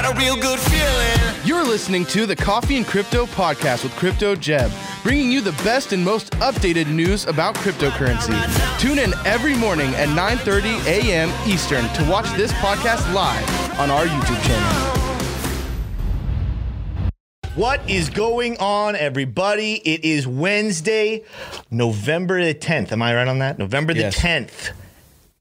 got a real good feeling. You're listening to the Coffee and Crypto podcast with Crypto Jeb, bringing you the best and most updated news about cryptocurrency. Tune in every morning at 9:30 a.m. Eastern to watch this podcast live on our YouTube channel. What is going on, everybody? It is Wednesday, November the 10th. Am I right on that? November the Yes. 10th.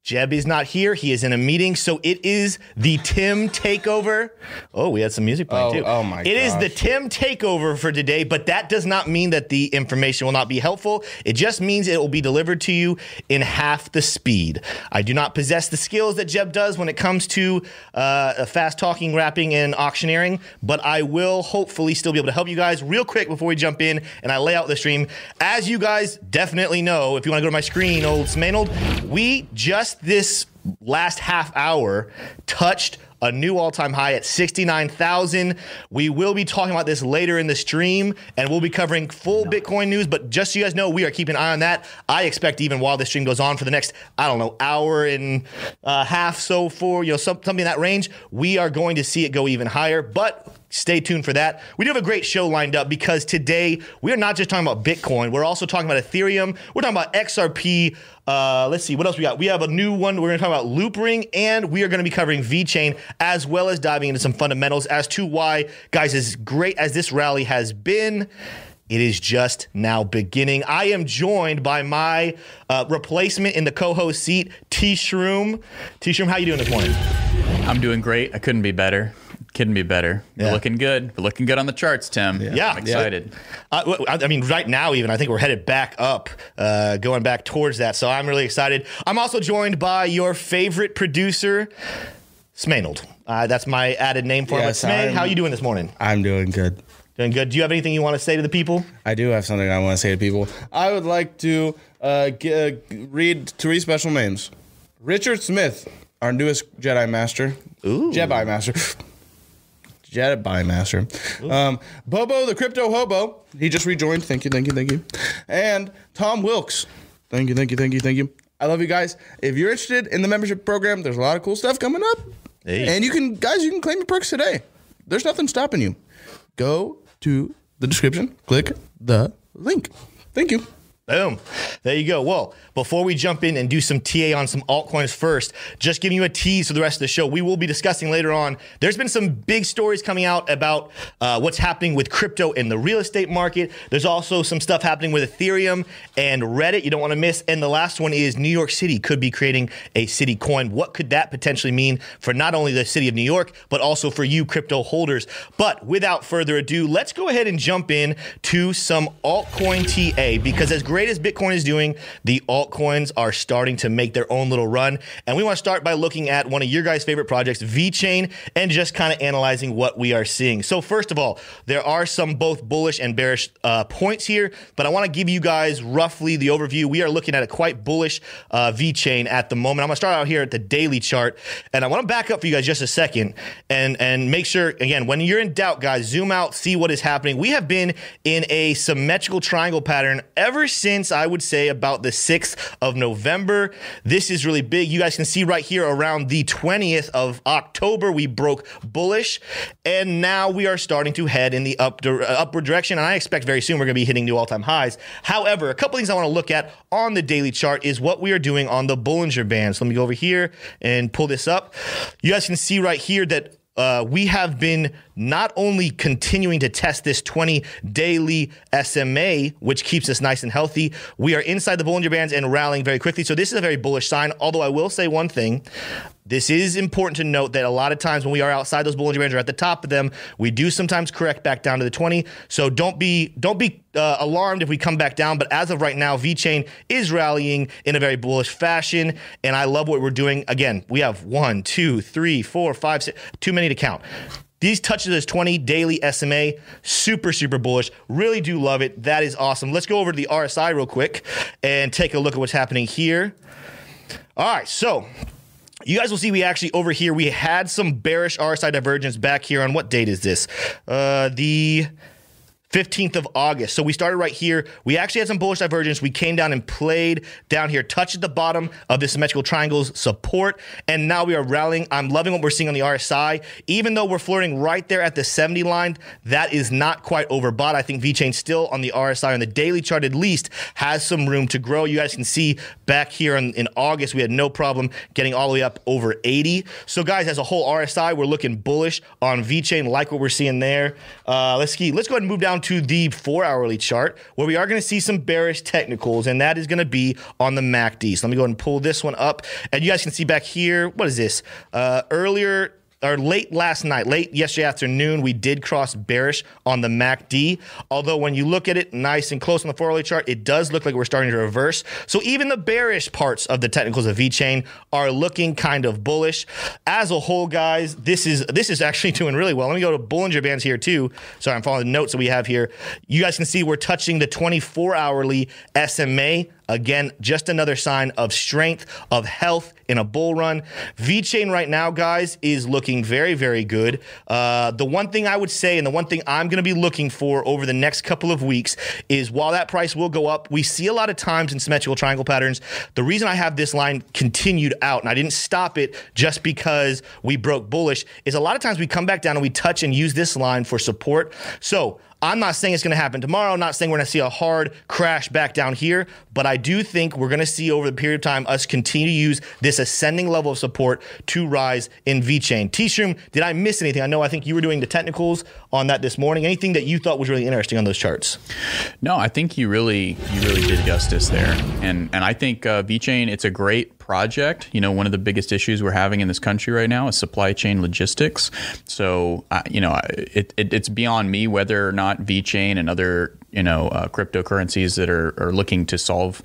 Jeb is not here. He is in a meeting. So it is the Tim takeover. Oh, we had some music playing Oh, too. oh my It is gosh. the Tim takeover for today, but that does not mean that the information will not be helpful. It just means it will be delivered to you in half the speed. I do not possess the skills that Jeb does when it comes to uh, fast talking, rapping, and auctioneering, but I will hopefully still be able to help you guys real quick before we jump in and I lay out the stream. As you guys definitely know, if you want to go to my screen, old Smanald, we just this last half hour touched a new all-time high at 69,000. We will be talking about this later in the stream and we'll be covering full Bitcoin news, but just so you guys know, we are keeping an eye on that. I expect even while this stream goes on for the next, I don't know, hour and a half so for, you know, some, something in that range, we are going to see it go even higher, but Stay tuned for that. We do have a great show lined up because today we are not just talking about Bitcoin. We're also talking about Ethereum. We're talking about XRP. Uh, let's see what else we got. We have a new one. We're going to talk about Loopring, and we are going to be covering VeChain as well as diving into some fundamentals as to why, guys, as great as this rally has been. It is just now beginning. I am joined by my uh, replacement in the co-host seat, T Shroom. T Shroom, how you doing this morning? I'm doing great. I couldn't be better. Couldn't be better. Yeah. We're looking good. We're looking good on the charts, Tim. Yeah. I'm excited. I w- I I mean, right now, even I think we're headed back up, uh, going back towards that. So I'm really excited. I'm also joined by your favorite producer, Smanald. Uh, that's my added name for Yes, him. But Smay, I'm- how you doing this morning? I'm doing good. Doing good. Do you have anything you want to say to the people? I do have something I want to say to people. I would like to uh, g- uh, read three special names. Richard Smith, our newest Jedi Master. Ooh. Jedi Master. Jedi Master. Um, Bobo the Crypto Hobo. He just rejoined. Thank you, thank you, thank you. And Tom Wilkes. Thank you, thank you, thank you, thank you. I love you guys. If you're interested in the membership program, there's a lot of cool stuff coming up. Hey. And you can, guys, you can claim your perks today. There's nothing stopping you. Go to the description, click the link. Thank you. Boom. There you go. Well, before we jump in and do some TA on some altcoins first, just giving you a tease for the rest of the show. We will be discussing later on. There's been some big stories coming out about uh, what's happening with crypto in the real estate market. There's also some stuff happening with Ethereum and Reddit you don't want to miss. And the last one is New York City could be creating a city coin. What could that potentially mean for not only the city of New York, but also for you crypto holders? But without further ado, let's go ahead and jump in to some altcoin TA because as great as Bitcoin is doing, the altcoins are starting to make their own little run. And we want to start by looking at one of your guys' favorite projects, VeChain, and just kind of analyzing what we are seeing. So, first of all, there are some both bullish and bearish uh, points here, but I want to give you guys roughly the overview. We are looking at a quite bullish uh, VeChain at the moment. I'm going to start out here at the daily chart, and I want to back up for you guys just a second and, and make sure, again, when you're in doubt, guys, zoom out, see what is happening. We have been in a symmetrical triangle pattern ever since I would say about the 6th of November. This is really big. You guys can see right here around the 20th of October, we broke bullish, and now we are starting to head in the up, uh, upward direction. And I expect very soon we're going to be hitting new all time highs. However, a couple things I want to look at on the daily chart is what we are doing on the Bollinger Band. So let me go over here and pull this up. You guys can see right here that uh, we have been not only continuing to test this 20 daily SMA, which keeps us nice and healthy, we are inside the Bollinger Bands and rallying very quickly. So this is a very bullish sign. Although I will say one thing. This is important to note that a lot of times when we are outside those Bollinger Bands or at the top of them, we do sometimes correct back down to the 20. So don't be don't be uh, alarmed if we come back down. But as of right now, VeChain is rallying in a very bullish fashion, and I love what we're doing. Again, we have one, two, three, four, five, six, too many to count. These touches as 20 daily SMA, super, super bullish. Really do love it. That is awesome. Let's go over to the RSI real quick and take a look at what's happening here. All right, so you guys will see we actually over here we had some bearish RSI divergence back here on what date is this? Uh, the 15th of August. So we started right here. We actually had some bullish divergence. We came down and played down here, touched the bottom of the symmetrical triangles support, and now we are rallying. I'm loving what we're seeing on the RSI. Even though we're flirting right there at the 70 line, that is not quite overbought. I think VeChain still on the RSI on the daily chart at least has some room to grow. You guys can see back here in, in August, we had no problem getting all the way up over 80. So guys, as a whole RSI, we're looking bullish on VeChain, like what we're seeing there. Uh, let's see. Let's go ahead and move down to the four hourly chart where we are going to see some bearish technicals, and that is going to be on the MACD. So let me go ahead and pull this one up. And you guys can see back here, what is this? Uh, earlier or late last night, late yesterday afternoon, we did cross bearish on the MACD. Although when you look at it nice and close on the 4 hourly chart, it does look like we're starting to reverse. So even the bearish parts of the technicals of VeChain are looking kind of bullish. As a whole, guys, this is this is actually doing really well. Let me go to Bollinger Bands here too. Sorry, I'm following the notes that we have here. You guys can see we're touching the 24 hourly SMA Again, just another sign of strength, of health in a bull run. VeChain right now, guys, is looking very, very good. Uh, the one thing I would say, and the one thing I'm going to be looking for over the next couple of weeks, is while that price will go up, we see a lot of times in symmetrical triangle patterns. The reason I have this line continued out and I didn't stop it just because we broke bullish is a lot of times we come back down and we touch and use this line for support. So I'm not saying it's going to happen tomorrow. I'm not saying we're going to see a hard crash back down here, but I do think we're going to see over the period of time us continue to use this ascending level of support to rise in VeChain. T-Shroom, did I miss anything? I know I think you were doing the technicals on that this morning. Anything that you thought was really interesting on those charts? No, I think you really you really did justice there, and and I think uh, VeChain it's a great project. You know, one of the biggest issues we're having in this country right now is supply chain logistics. So, uh, you know, it, it, it's beyond me whether or not VeChain and other, you know, uh, cryptocurrencies that are, are looking to solve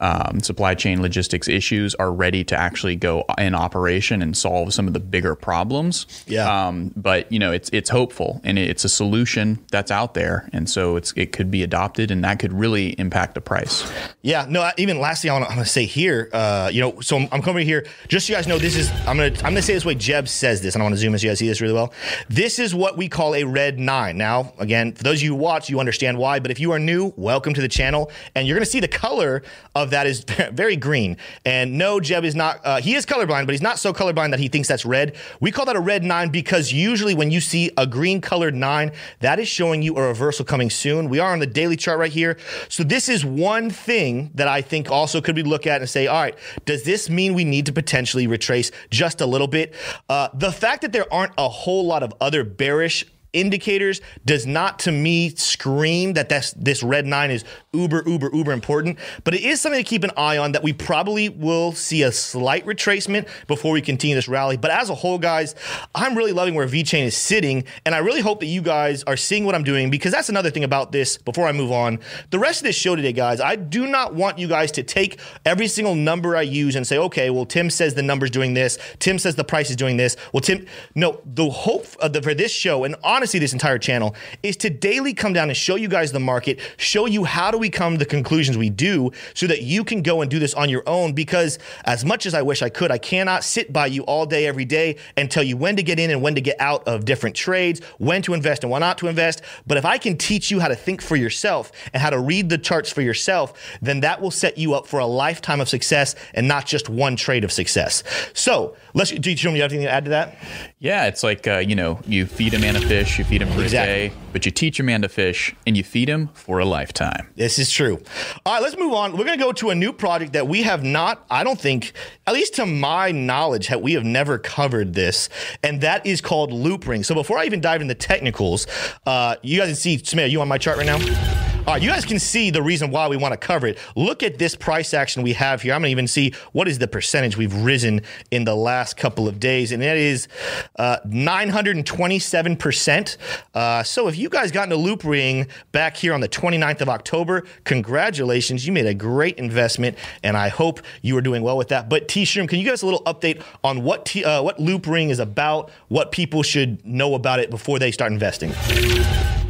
um, supply chain logistics issues are ready to actually go in operation and solve some of the bigger problems. Yeah. Um, but you know, it's it's hopeful and it's a solution that's out there, and so it's it could be adopted, and that could really impact the price. Yeah. No. Even lastly, I want to say here, uh, you know, so I'm, I'm coming here just so you guys know. This is I'm gonna I'm gonna say this way. Jeb says this, and I want to zoom in so you guys see this really well. This is what we call a red nine. Now, again, for those of you who watch, you understand why. But if you are new, welcome to the channel, and you're gonna see the color of of that is very green. And no, Jeb is not, uh, he is colorblind, but he's not so colorblind that he thinks that's red. We call that a red nine because usually when you see a green colored nine, that is showing you a reversal coming soon. We are on the daily chart right here. So this is one thing that I think also could be look at and say, all right, does this mean we need to potentially retrace just a little bit? Uh, the fact that there aren't a whole lot of other bearish indicators does not to me scream that that's, this red nine is uber, uber, uber important, but it is something to keep an eye on that we probably will see a slight retracement before we continue this rally. But as a whole, guys, I'm really loving where VeChain is sitting, and I really hope that you guys are seeing what I'm doing because that's another thing about this before I move on. The rest of this show today, guys, I do not want you guys to take every single number I use and say, okay, well, Tim says the number's doing this, Tim says the price is doing this. Well, Tim, no, the hope uh, the, for this show, and honestly, this entire channel, is to daily come down and show you guys the market, show you how do we come to the conclusions we do so that you can go and do this on your own. Because as much as I wish I could, I cannot sit by you all day, every day and tell you when to get in and when to get out of different trades, when to invest and when not to invest. But if I can teach you how to think for yourself and how to read the charts for yourself, then that will set you up for a lifetime of success and not just one trade of success. So let's do you, you have anything to add to that? Yeah, it's like uh, you know, you feed a man a fish, you feed him for exactly. a day, but you teach a man to fish and you feed him for a lifetime. This is true. All right, let's move on. We're going to go to a new project that we have not, I don't think, at least to my knowledge, we have never covered this, and that is called Loopring. So before I even dive into the technicals, uh, you guys can see, Samir, you on my chart right now? All right, you guys can see the reason why we want to cover it. Look at this price action we have here. I'm going to even see what is the percentage we've risen in the last couple of days, and that is uh, 927%. Uh, so if you guys got into Loopring back here on the 29th of October, congratulations. You made a great investment, and I hope you are doing well with that. But T Shroom, can you give us a little update on what, T, uh, what Loopring is about, what people should know about it before they start investing?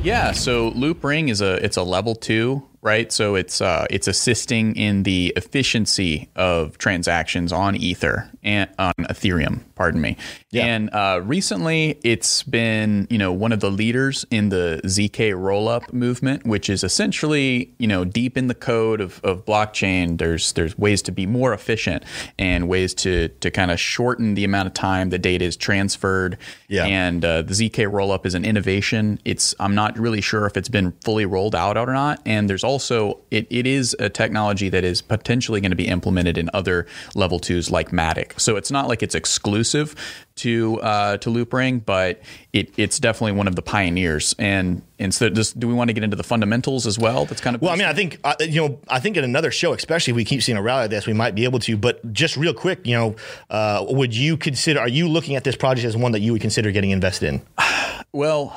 Yeah, so Loopring is a it's a level two right? So it's uh, it's assisting in the efficiency of transactions on Ether and on Ethereum. Pardon me. Yeah. And uh, recently, it's been you know one of the leaders in the zk rollup movement, which is essentially you know deep in the code of, of blockchain. There's there's ways to be more efficient and ways to to kind of shorten the amount of time the data is transferred. Yeah. And uh, the zk rollup is an innovation. It's I'm not really sure if it's been fully rolled out or not. And there's also it, it is a technology that is potentially going to be implemented in other level twos like Matic. So it's not like it's exclusive to uh, to Loopring, but it, it's definitely one of the pioneers. And and so, do we want to get into the fundamentals as well? That's kind of Well, I mean, I think uh, you know, I think in another show, especially if we keep seeing a rally like this, we might be able to. But just real quick, you know, uh, would you consider? Are you looking at this project as one that you would consider getting invested in? well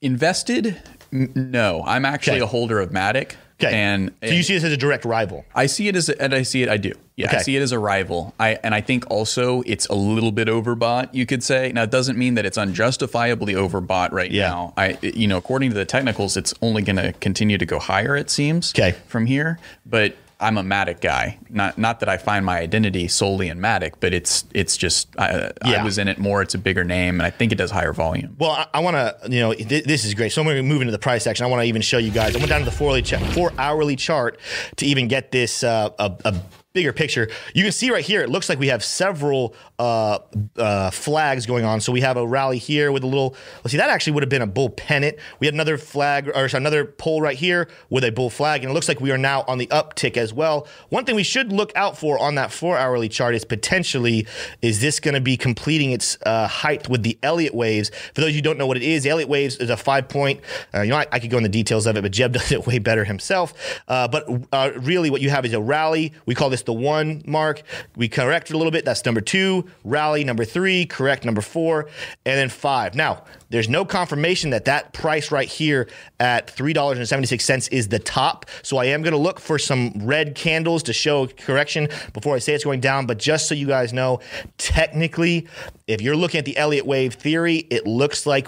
invested. N- no, I'm actually Okay. a holder of Matic. Okay, and so you see this as a direct rival. I see it as, a, and I see it. I do. Yeah, I see it as a rival. I and I think also it's a little bit overbought. You could say. Now, it doesn't mean that it's unjustifiably overbought right Yeah. now. I, you know, according to the technicals, it's only going to continue to go higher. It seems. Okay. From here, but I'm a Matic guy. Not not that I find my identity solely in Matic, but it's it's just I, Yeah. I was in it more. It's a bigger name, and I think it does higher volume. Well, I, I want to, you know, th- this is great. So I'm going to move into the price section. I want to even show you guys. I went down to the four hourly, chart, four hourly chart to even get this uh, a, a bigger picture. You can see right here, it looks like we have several uh, uh, flags going on. So we have a rally here with a little. Let's see, that actually would have been a bull pennant. We had another flag or sorry, another pole right here with a bull flag, and it looks like we are now on the uptick as well. One thing we should look out for on that four hourly chart is potentially is this going to be completing its uh, height with the Elliott waves. For those who don't know what it is, the Elliott waves is a five point. Uh, you know, I, I could go in the details of it, but Jeb does it way better himself. Uh, but uh, really, what you have is a rally. We call this the one mark. We correct a little bit. That's number two. Rally number three. Correct number four, and then five. Now, there's no confirmation that that price right here at three dollars and seventy six cents is the top. So I am going to look for some red candles to show correction before I say it's going down. But just so you guys know, technically, if you're looking at the Elliott wave theory, it looks like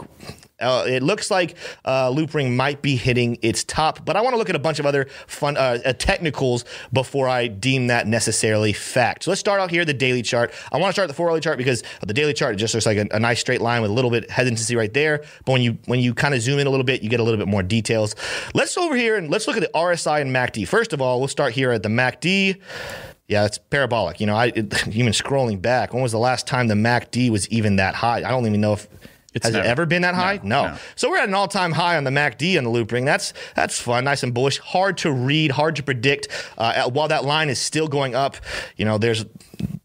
uh, it looks like uh, Loopring might be hitting its top, but I want to look at a bunch of other fun uh, uh, technicals before I deem that necessarily fact. So let's start out here the daily chart. I want to start the four hourly chart because the daily chart just looks like a, a nice straight line with a little bit of hesitancy right there. But when you when you kind of zoom in a little bit, you get a little bit more details. Let's go over here and let's look at the RSI and MACD. First of all, we'll start here at the MACD. Yeah, it's parabolic. You know, I it, even scrolling back. When was the last time the MACD was even that high? I don't even know if It's has it ever been that high? No. no. So we're at an all-time high on the MACD on the Loopring. That's that's fun, nice and bullish. Hard to read, hard to predict. Uh, while that line is still going up, you know, there's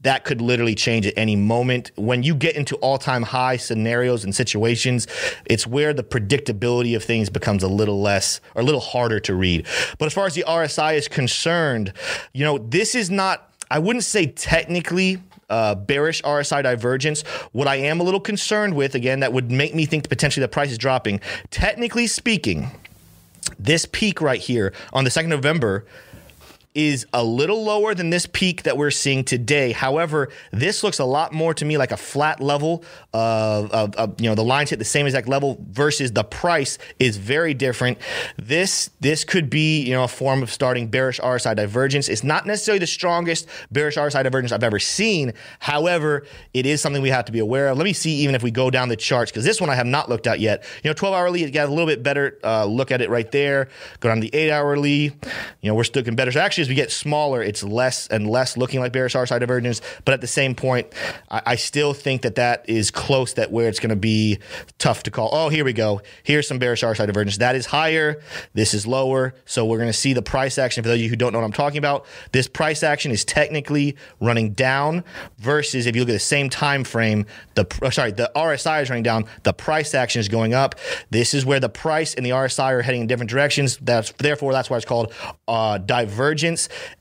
that could literally change at any moment. When you get into all-time high scenarios and situations, it's where the predictability of things becomes a little less or a little harder to read. But as far as the RSI is concerned, you know, this is not. I wouldn't say technically uh, bearish RSI divergence. What I am a little concerned with, again, that would make me think potentially the price is dropping. Technically speaking, this peak right here on the 2nd of November is a little lower than this peak that we're seeing today. However, this looks a lot more to me like a flat level of, of, of, you know the lines hit the same exact level versus the price is very different. This this could be you know a form of starting bearish RSI divergence. It's not necessarily the strongest bearish RSI divergence I've ever seen. However, it is something we have to be aware of. Let me see even if we go down the charts because this one I have not looked at yet. You know, 12 hourly, you got a little bit better uh, look at it right there. Go down to the 8 hourly. You know, we're still getting better. So actually, as we get smaller, it's less and less looking like bearish RSI divergence. But at the same point, I, I still think that that is close. That where it's going to be tough to call. Oh, here we go. Here's some bearish RSI divergence. That is higher. This is lower. So we're going to see the price action. For those of you who don't know what I'm talking about, this price action is technically running down. Versus if you look at the same time frame, the oh, sorry, the RSI is running down. The price action is going up. This is where the price and the RSI are heading in different directions. That's therefore that's why it's called uh, divergence.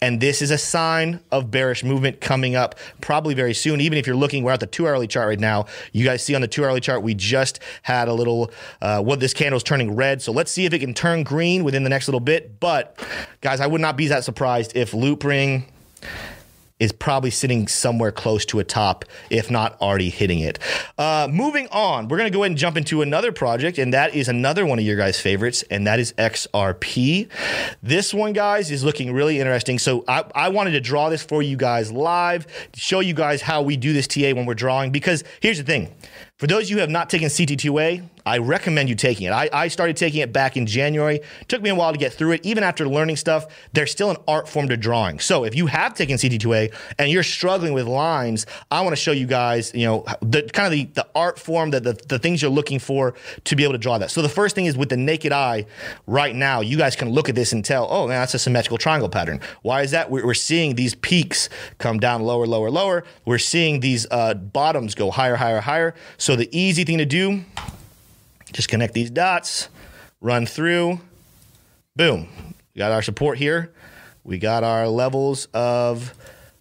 And this is a sign of bearish movement coming up probably very soon. Even if you're looking, we're at the two hourly chart right now. You guys see on the two hourly chart, we just had a little, uh, what this candle is turning red. So let's see if it can turn green within the next little bit. But guys, I would not be that surprised if Loopring is probably sitting somewhere close to a top, if not already hitting it. Uh, moving on, we're going to go ahead and jump into another project, and that is another one of your guys' favorites, and that is XRP. This one, guys, is looking really interesting. So I, I wanted to draw this for you guys live, show you guys how we do this TA when we're drawing, because here's the thing. For those of you who have not taken CT2A, I recommend you taking it. I, I, started taking it back in January. Took me a while to get through it. Even after learning stuff, there's still an art form to drawing. So if you have taken CT2A and you're struggling with lines, I want to show you guys, you know, the kind of the, the art form, that the, the things you're looking for to be able to draw that. So the first thing is with the naked eye right now, you guys can look at this and tell, oh, man, that's a symmetrical triangle pattern. Why is that? We're, we're seeing these peaks come down lower, lower, lower. We're seeing these uh, bottoms go higher, higher, higher. So the easy thing to do just connect these dots, run through, boom. We got our support here. We got our levels of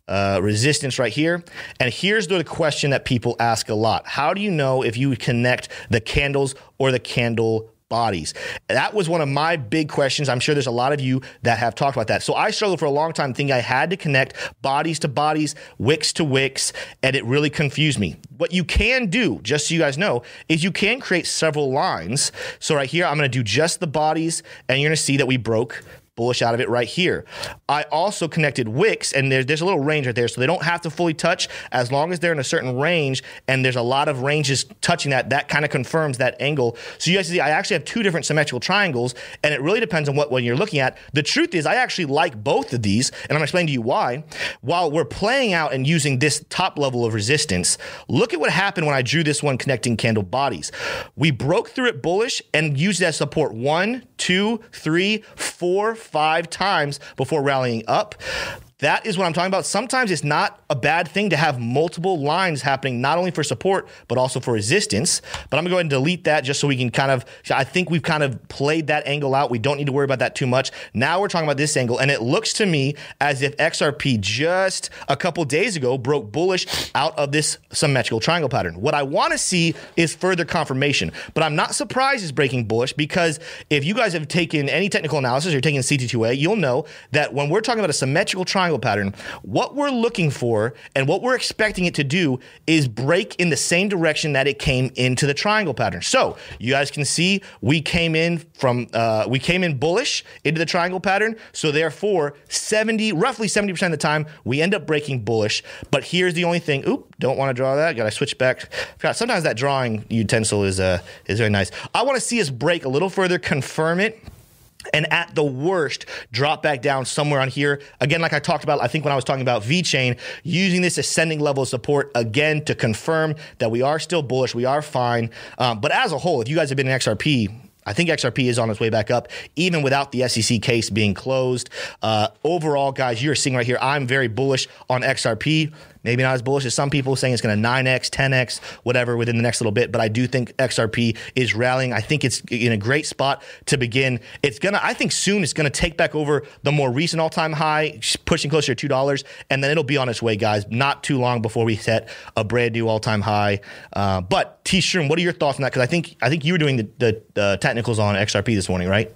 uh, resistance right here. And here's the question that people ask a lot How do you know if you connect the candles or the candle bodies? That was one of my big questions. I'm sure there's a lot of you that have talked about that. So I struggled for a long time thinking I had to connect bodies to bodies, wicks to wicks, and it really confused me. What you can do, just so you guys know, is you can create several lines. So right here, I'm going to do just the bodies, and you're going to see that we broke bullish out of it right here. I also connected wicks, and there's, there's a little range right there, so they don't have to fully touch as long as they're in a certain range, and there's a lot of ranges touching that. That kind of confirms that angle. So you guys see, I actually have two different symmetrical triangles, and it really depends on what one you're looking at. The truth is, I actually like both of these, and I'm gonna explain to you why. While we're playing out and using this top level of resistance, look at what happened when I drew this one connecting candle bodies. We broke through it bullish and used that support one, two, three, four, five times before rallying up. That is what I'm talking about. Sometimes it's not a bad thing to have multiple lines happening, not only for support, but also for resistance. But I'm gonna go ahead and delete that just so we can kind of, I think we've kind of played that angle out. We don't need to worry about that too much. Now we're talking about this angle, and it looks to me as if XRP just a couple days ago broke bullish out of this symmetrical triangle pattern. What I wanna see is further confirmation, but I'm not surprised it's breaking bullish because if you guys have taken any technical analysis or taking CT2A, you'll know that when we're talking about a symmetrical triangle pattern. What we're looking for and what we're expecting it to do is break in the same direction that it came into the triangle pattern. So you guys can see we came in from uh, we came in bullish into the triangle pattern. So therefore, 70 roughly 70% of the time we end up breaking bullish. But here's the only thing. Oop, don't want to draw that. Got to switch back. Sometimes that drawing utensil is uh, is very nice. I want to see us break a little further, confirm it and at the worst, drop back down somewhere on here. Again, like I talked about, I think when I was talking about VeChain, using this ascending level of support again to confirm that we are still bullish, we are fine. Um, but as a whole, if you guys have been in XRP, I think XRP is on its way back up, even without the SEC case being closed. Uh, overall, guys, you're seeing right here, I'm very bullish on XRP. Maybe not as bullish as some people saying it's going to 9x, 10x, whatever within the next little bit. But I do think XRP is rallying. I think it's in a great spot to begin. It's going to, I think soon it's going to take back over the more recent all time high, pushing closer to $2. And then it'll be on its way, guys. Not too long before we set a brand new all time high. Uh, but T Shroom, what are your thoughts on that? Because I think, I think you were doing the, the, the technicals on XRP this morning, right?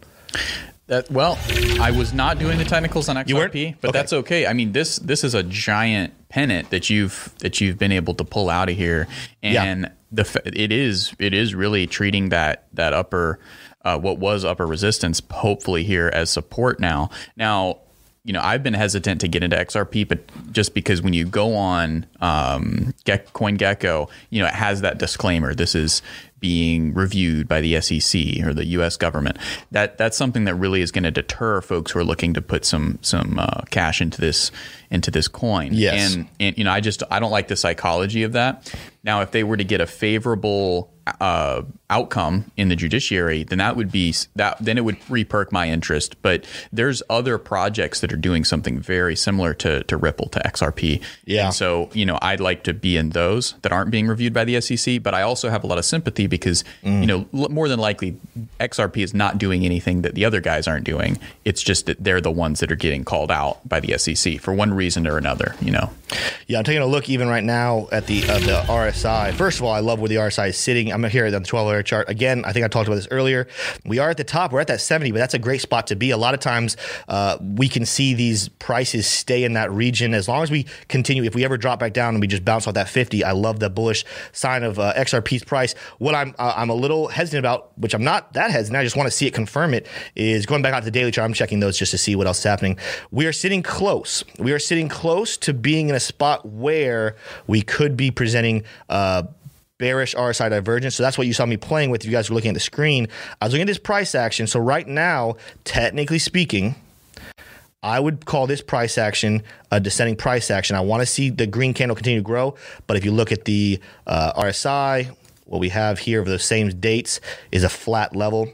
That, well, I was not doing the technicals on XRP, but okay. that's okay. I mean this this is a giant pennant that you've that you've been able to pull out of here, and yeah. the it is it is really treating that that upper uh, what was upper resistance hopefully here as support now. Now you know, I've been hesitant to get into XRP, but just because when you go on um, CoinGecko, you know, it has that disclaimer. This is being reviewed by the SEC or the U.S. government. That that's something that really is going to deter folks who are looking to put some some uh, cash into this into this coin. Yes, and and you know, I just I don't like the psychology of that. Now, if they were to get a favorable uh, outcome in the judiciary, then that would be that. Then it would reperk my interest. But there's other projects that are doing something very similar to to Ripple to XRP. Yeah. And so you know, I'd like to be in those that aren't being reviewed by the SEC. But I also have a lot of sympathy because you know more than likely XRP is not doing anything that the other guys aren't doing. It's just that they're the ones that are getting called out by the SEC for one reason or another. You know. Yeah, I'm taking a look even right now at the uh, the RSI. First of all, I love where the RSI is sitting. I'm here on the 12 hour chart. Again, I think I talked about this earlier. We are at the top. We're at that 70, but that's a great spot to be. A lot of times uh, we can see these prices stay in that region as long as we continue. If we ever drop back down and we just bounce off that 50, I love the bullish sign of uh, XRP's price. What I'm uh, I'm a little hesitant about, which I'm not that hesitant. I just want to see it confirm it. Is going back out to the daily chart. I'm checking those just to see what else is happening. We are sitting close. We are sitting close to being in a spot where we could be presenting. Uh, bearish RSI divergence. So that's what you saw me playing with. If you guys were looking at the screen. I was looking at this price action. So right now, technically speaking, I would call this price action a descending price action. I want to see the green candle continue to grow. But if you look at the uh, RSI, what we have here of those same dates is a flat level.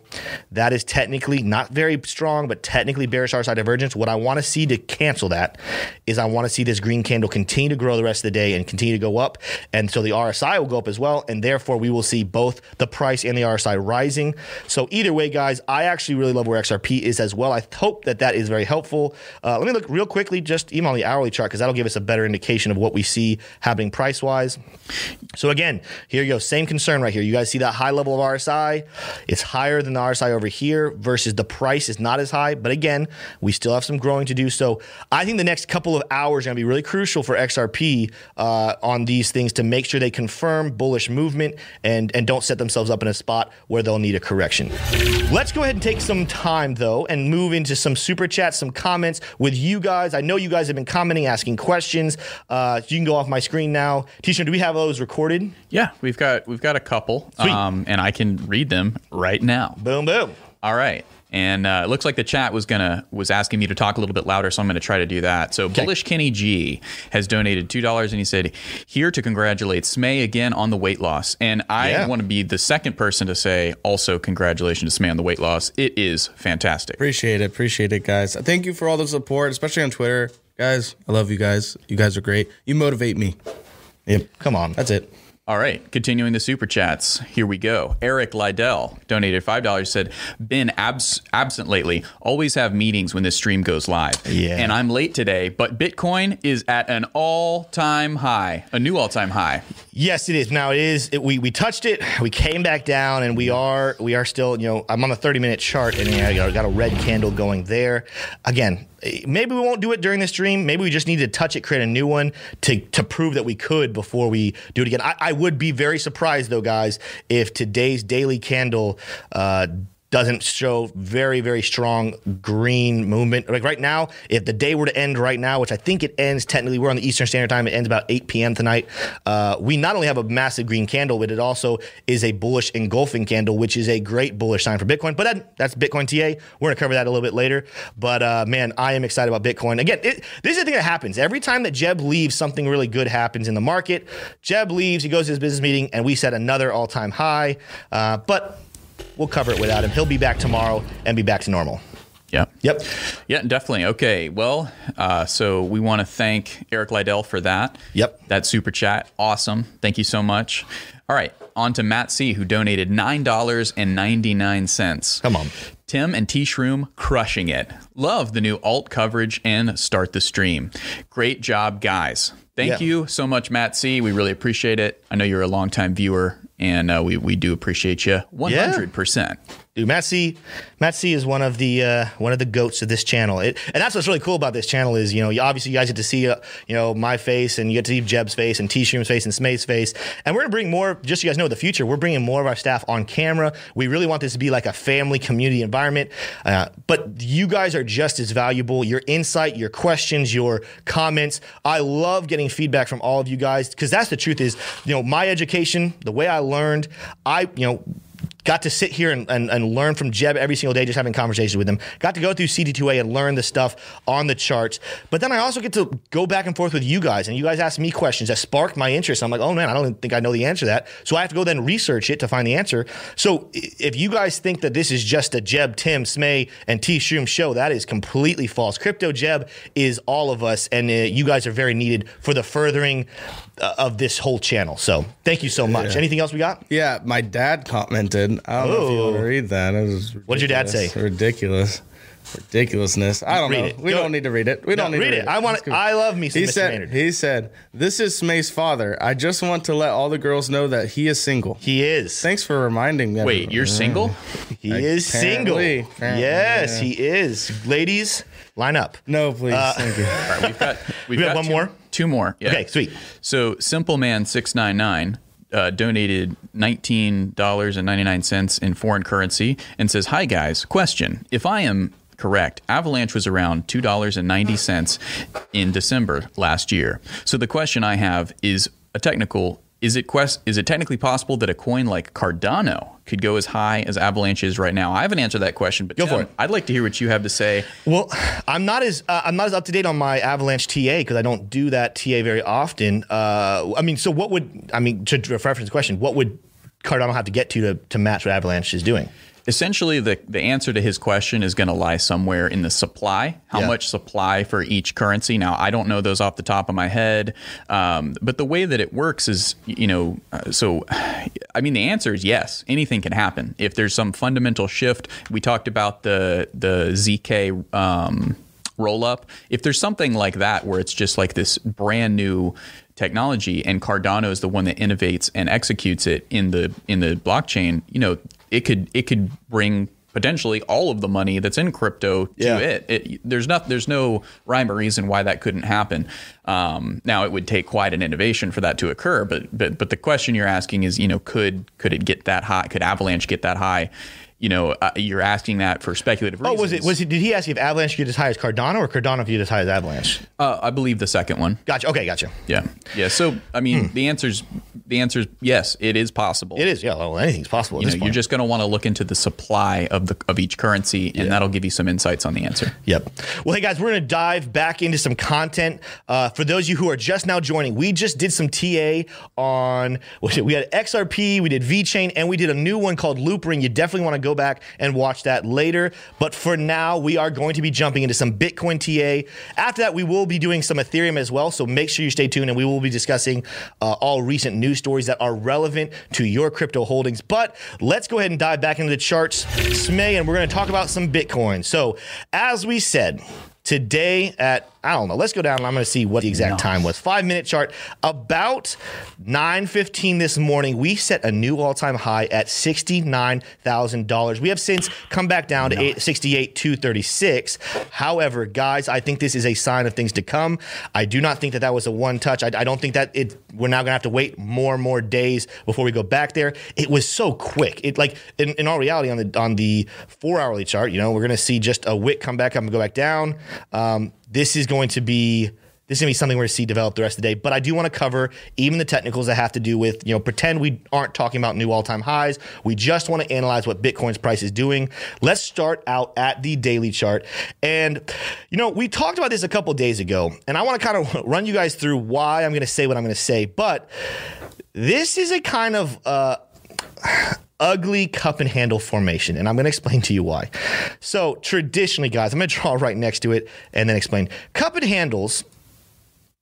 That is technically not very strong, but technically bearish RSI divergence. What I want to see to cancel that is I want to see this green candle continue to grow the rest of the day and continue to go up. And so the RSI will go up as well. And therefore, we will see both the price and the RSI rising. So either way, guys, I actually really love where XRP is as well. I hope that that is very helpful. Uh, let me look real quickly, just even on the hourly chart, because that'll give us a better indication of what we see happening price wise. So again, here you go. Same concern right here. You guys see that high level of RSI? It's higher than the RSI over here versus the price is not as high. But again, we still have some growing to do. So I think the next couple of hours are going to be really crucial for XRP uh, on these things to make sure they confirm bullish movement and, and don't set themselves up in a spot where they'll need a correction. Let's go ahead and take some time though and move into some super chats, some comments with you guys. I know you guys have been commenting, asking questions. Uh, you can go off my screen now. Tisha, do we have those recorded? Yeah, we've got we've got a couple, um, and I can read them right now. Boom, boom. All right. And uh, it looks like the chat was gonna was asking me to talk a little bit louder, so I'm gonna try to do that. So Bullish Kenny G has donated two dollars, and he said, "Here to congratulate Smay again on the weight loss." And I Yeah. want to be the second person to say, also congratulations to Smay on the weight loss. It is fantastic. Appreciate it. Appreciate it, guys. Thank you for all the support, especially on Twitter. Guys, I love you guys. You guys are great. You motivate me. Yep. Come on. That's it. All right, continuing the super chats. Here we go. Eric Lydell donated five dollars. Said, "Been abs- absent lately. Always have meetings when this stream goes live. Yeah. and I'm late today. But Bitcoin is at an all-time high, a new all-time high. Yes, it is. Now it is. It, we we touched it. We came back down, and we are we are still. You know, I'm on the 30 minute chart, and yeah, I got a red candle going there. Again, maybe we won't do it during the stream. Maybe we just need to touch it, create a new one to to prove that we could before we do it again. I, I would be very surprised though, guys, if today's daily candle. Uh, doesn't show very very strong green movement. Like right now if the day were to end right now which i think it ends technically we're on the eastern standard time it ends about 8 p.m tonight uh, we not only have a massive green candle but it also is a bullish engulfing candle which is a great bullish sign for bitcoin. But that, that's bitcoin ta we're going to cover that a little bit later. But uh, man i am excited about bitcoin. Again it, this is the thing that happens. Every time that jeb leaves something really good happens in the market. Jeb leaves he goes to his business meeting and we set another all-time high. Uh, but We'll cover it without him. He'll be back tomorrow and be back to normal. Yeah. Yep. Yeah, definitely. Okay. Well, uh, so we want to thank Eric Lydell for that. Yep. That super chat. Awesome. Thank you so much. All right. On to Matt C., who donated $9.99. Come on. Tim and T Shroom crushing it. Love the new alt coverage and start the stream. Great job, guys. Thank Yeah. you so much, Matt C. We really appreciate it. I know you're a longtime viewer, and uh, we, we do appreciate you 100%. Dude, Matt C. Matt C. is one of the uh, one of the goats of this channel. It, and that's what's really cool about this channel is you know obviously you guys get to see uh, you know my face and you get to see Jeb's face and T Shroom's face and Smay's face. And we're gonna bring more. Just so you guys know, in the future we're bringing more of our staff on camera. We really want this to be like a family community environment. Uh, but you guys are just as valuable. Your insight, your questions, your comments. I love getting feedback from all of you guys because that's the truth. Is you know my education, the way I learned. I you know got to sit here and, and, and learn from Jeb every single day, just having conversations with him. Got to go through CD2A and learn the stuff on the charts. But then I also get to go back and forth with you guys, and you guys ask me questions that sparked my interest. I'm like, oh man, I don't think I know the answer to that. So I have to go then research it to find the answer. So if you guys think that this is just a Jeb, Tim, Smay, and T Shroom show, that is completely false. Crypto Jeb is all of us, and uh, you guys are very needed for the furthering uh, of this whole channel. So thank you so much. Anything else we got? Yeah, my dad commented. I don't know if you Oh. read that. It was what did your dad say? Ridiculous. Ridiculousness. I don't Read know. it. We Go- don't need to read it. We No, don't need read to it. read it. I want. It's cool. I love me some He Mr. said, Maynard. he said, This is Smay's father. I just want to let all the girls know that he is single. He is. Thanks for reminding me. Wait, you're single? He is single. Apparently. Apparently, yes, yeah. he is. Ladies, line up. No, please. Thank you. All right, we've got we've We have got one two, more? Two more. Yeah. Okay, sweet. So Simple Man six nine nine uh, donated nineteen dollars and ninety nine cents in foreign currency and says, "Hi guys, question: If I am correct, Avalanche was around two dollars and ninety cents in December last year. So the question I have is a technical." Is it quest? Is it technically possible that a coin like Cardano could go as high as Avalanche is right now? I haven't answered that question, but Go for it. I'd like to hear what you have to say. Well, I'm not as uh, I'm not as up to date on my Avalanche TA because I don't do that TA very often. Uh, I mean, so what would I mean to, to reference the question? What would Cardano have to get to to, to match what Avalanche is doing? Essentially the, the answer to his question is going to lie somewhere in the supply how Yeah. much supply for each currency now i don't know those off the top of my head um, but the way that it works is you know uh, so i mean the answer is yes anything can happen if there's some fundamental shift we talked about the the zk um, roll up. If there's something like that where it's just like this brand new technology and Cardano is the one that innovates and executes it in the in the blockchain, you know, it could it could bring potentially all of the money that's in crypto to Yeah. it. it. There's not there's no rhyme or reason why that couldn't happen. Um, now it would take quite an innovation for that to occur, but but but the question you're asking is, you know, could could it get that high? Could Avalanche get that high? You know, uh, you're asking that for speculative reasons. Oh, was it was it? Did he ask you if Avalanche could get as high as Cardano or Cardano get as high as Avalanche? Uh, I believe the second one. Gotcha. Okay, gotcha. Yeah, yeah. So I mean, the answer's the answer's yes, it is possible. Hmm. It is. Yeah. Well, anything's possible. You this know, point. you're just going to want to look into the supply of the of each currency, and that'll give you some insights on the answer. Yep. Well, hey guys, we're going to dive back into some content. Uh, for those of you who are just now joining, we just did some TA on we had XRP, we did VeChain, and we did a new one called Loopring. You definitely want to go back and watch that later. But for now, we are going to be jumping into some Bitcoin TA. After that, we will be doing some Ethereum as well. So make sure you stay tuned, and we will be discussing uh, all recent news stories that are relevant to your crypto holdings. But let's go ahead and dive back into the charts, Smay, and we're going to talk about some Bitcoin. So as we said, today at I don't know. Let's go down and I'm going to see what the exact time was. Five minute chart. About 9:15 this morning, we set a new all-time high at $69,000. We have since come back down to eight- 68,236. However, guys, I think this is a sign of things to come. I do not think that that was a one touch. I, I don't think that it. We're now going to have to wait more and more days before we go back there. It was so quick. It like in, in all reality on the on the four hourly chart. You know, we're going to see just a wick come back up and go back down. Um, this is going to be this is gonna be something we're gonna see develop the rest of the day. But I do want to cover even the technicals that have to do with you know pretend we aren't talking about new all time highs. We just want to analyze what Bitcoin's price is doing. Let's start out at the daily chart, and you know we talked about this a couple days ago, and I want to kind of run you guys through why I'm gonna say what I'm gonna say. But this is a kind of uh, ugly cup and handle formation, and I'm going to explain to you why. So, traditionally, guys, I'm going to draw right next to it and then explain. Cup and handles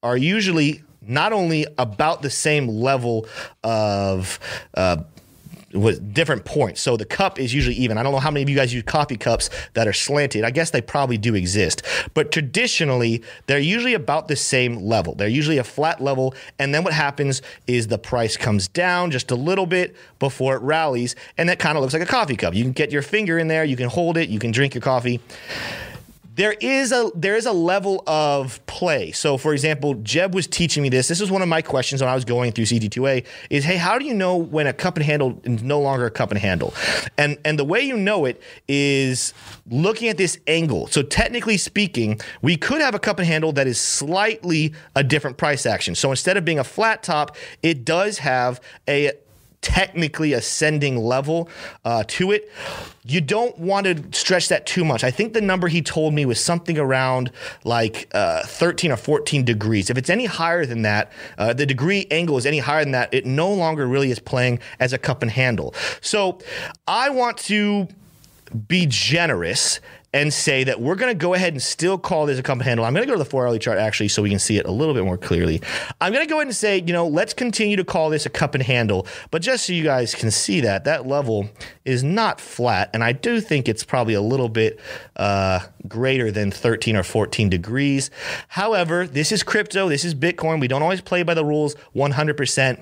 are usually not only about the same level of uh, with different points. So the cup is usually even. I don't know how many of you guys use coffee cups that are slanted. I guess they probably do exist. But traditionally, they're usually about the same level. They're usually a flat level. And then what happens is the price comes down just a little bit before it rallies. And that kind of looks like a coffee cup. You can get your finger in there, you can hold it, you can drink your coffee there is a there is a level of play. So, for example, Jeb was teaching me this. This is one of my questions when I was going through CD2A: Is hey, how do you know when a cup and handle is no longer a cup and handle? And and the way you know it is looking at this angle. So, technically speaking, we could have a cup and handle that is slightly a different price action. So, instead of being a flat top, it does have a technically ascending level uh, to it. You don't want to stretch that too much. I think the number he told me was something around like uh, 13 or 14 degrees. If it's any higher than that, uh, the degree angle is any higher than that, it no longer really is playing as a cup and handle. So I want to be generous and say that we're going to go ahead and still call this a cup and handle. I'm going to go to the four hourly chart actually so we can see it a little bit more clearly. I'm going to go ahead and say, you know, let's continue to call this a cup and handle. But just so you guys can see that, that level is not flat. And I do think it's probably a little bit uh, greater than 13 or 14 degrees. However, this is crypto, this is Bitcoin. We don't always play by the rules 100%.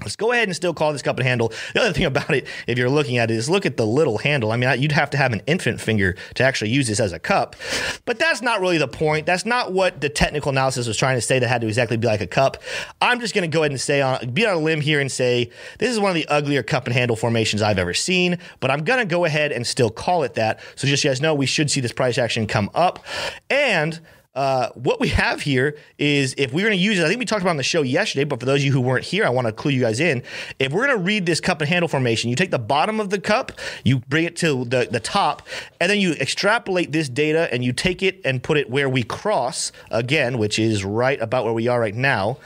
Let's go ahead and still call this cup and handle. The other thing about it, if you're looking at it, is look at the little handle. I mean, you'd have to have an infant finger to actually use this as a cup, but that's not really the point. That's not what the technical analysis was trying to say. That had to exactly be like a cup. I'm just going to go ahead and say on be on a limb here and say this is one of the uglier cup and handle formations I've ever seen. But I'm going to go ahead and still call it that. So just so you guys know, we should see this price action come up and. Uh, what we have here is if we're going to use it, I think we talked about on the show yesterday, but for those of you who weren't here, I want to clue you guys in. If we're going to read this cup and handle formation, you take the bottom of the cup, you bring it to the, the top, and then you extrapolate this data and you take it and put it where we cross again, which is right about where we are right now.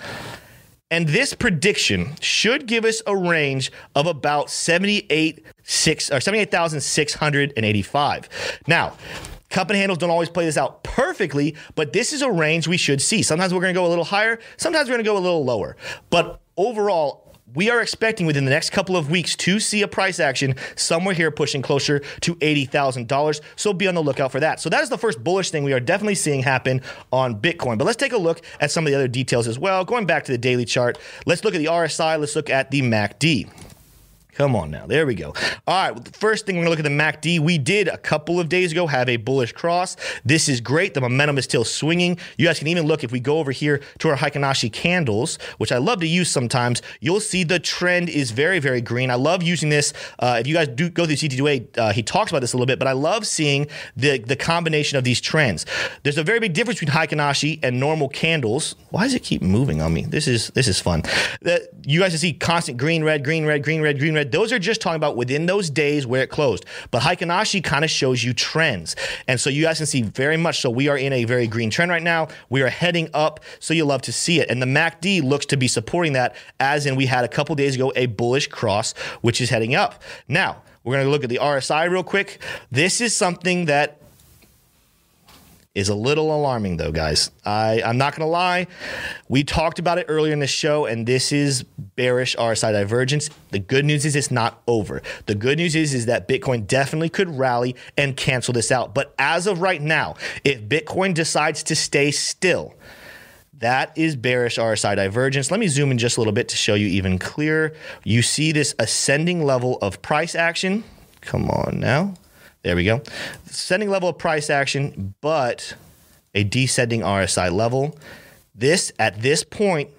And this prediction should give us a range of about 78 six or 78,685. Now, Cup and handles don't always play this out perfectly, but this is a range we should see. Sometimes we're going to go a little higher, sometimes we're going to go a little lower. But overall, we are expecting within the next couple of weeks to see a price action somewhere here pushing closer to $80,000. So be on the lookout for that. So that is the first bullish thing we are definitely seeing happen on Bitcoin. But let's take a look at some of the other details as well. Going back to the daily chart, let's look at the RSI, let's look at the MACD. Come on now. There we go. All right. Well, the first thing we're going to look at the MACD. We did a couple of days ago have a bullish cross. This is great. The momentum is still swinging. You guys can even look if we go over here to our Heikin-Ashi candles, which I love to use sometimes. You'll see the trend is very, very green. I love using this. Uh, if you guys do go through CT2A, uh, he talks about this a little bit, but I love seeing the, the combination of these trends. There's a very big difference between Heikin-Ashi and normal candles. Why does it keep moving on me? This is this is fun. That you guys can see constant green, red, green, red, green, red, green, red those are just talking about within those days where it closed. But Heikin-Ashi kind of shows you trends. And so you guys can see very much so we are in a very green trend right now. We are heading up, so you love to see it. And the MACD looks to be supporting that, as in we had a couple days ago a bullish cross, which is heading up. Now, we're going to look at the RSI real quick. This is something that is a little alarming, though, guys. I, I'm not going to lie. We talked about it earlier in the show, and this is bearish RSI divergence. The good news is it's not over. The good news is, is that Bitcoin definitely could rally and cancel this out. But as of right now, if Bitcoin decides to stay still, that is bearish RSI divergence. Let me zoom in just a little bit to show you even clearer. You see this ascending level of price action. Come on now. There we go. Sending level of price action, but a descending RSI level. This, at this point,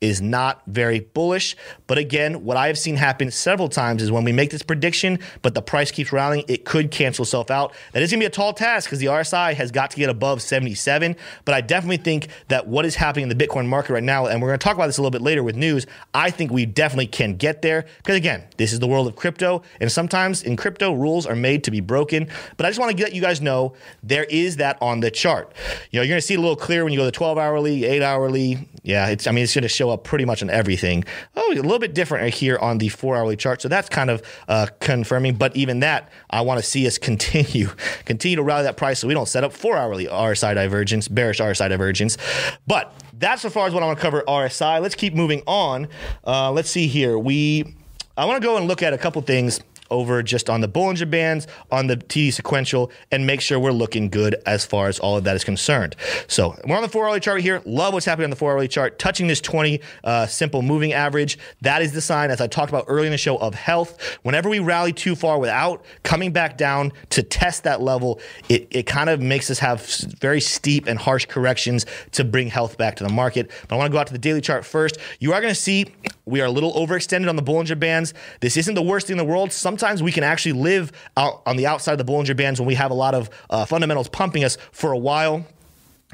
is not very bullish. But again, what I have seen happen several times is when we make this prediction, but the price keeps rallying, it could cancel itself out. That is going to be a tall task because the RSI has got to get above 77. But I definitely think that what is happening in the Bitcoin market right now, and we're going to talk about this a little bit later with news, I think we definitely can get there. Because again, this is the world of crypto. And sometimes in crypto, rules are made to be broken. But I just want to let you guys know there is that on the chart. You know, you're going to see it a little clearer when you go to 12 hourly, 8 hourly. Yeah, it's, I mean, it's going to show up pretty much on everything. Oh, little bit different right here on the four hourly chart. So that's kind of uh, confirming. But even that, I want to see us continue, continue to rally that price so we don't set up four hourly RSI divergence, bearish RSI divergence. But that's as far as what I want to cover RSI. Let's keep moving on. Uh, let's see here. We, I want to go and look at a couple things over just on the Bollinger Bands, on the TD sequential, and make sure we're looking good as far as all of that is concerned. So we're on the four hourly chart here. Love what's happening on the four hourly chart. Touching this 20 uh, simple moving average, that is the sign, as I talked about earlier in the show, of health. Whenever we rally too far without coming back down to test that level, it, it kind of makes us have very steep and harsh corrections to bring health back to the market. But I want to go out to the daily chart first. You are going to see we are a little overextended on the Bollinger Bands. This isn't the worst thing in the world. Some sometimes we can actually live out on the outside of the Bollinger Bands when we have a lot of uh, fundamentals pumping us for a while.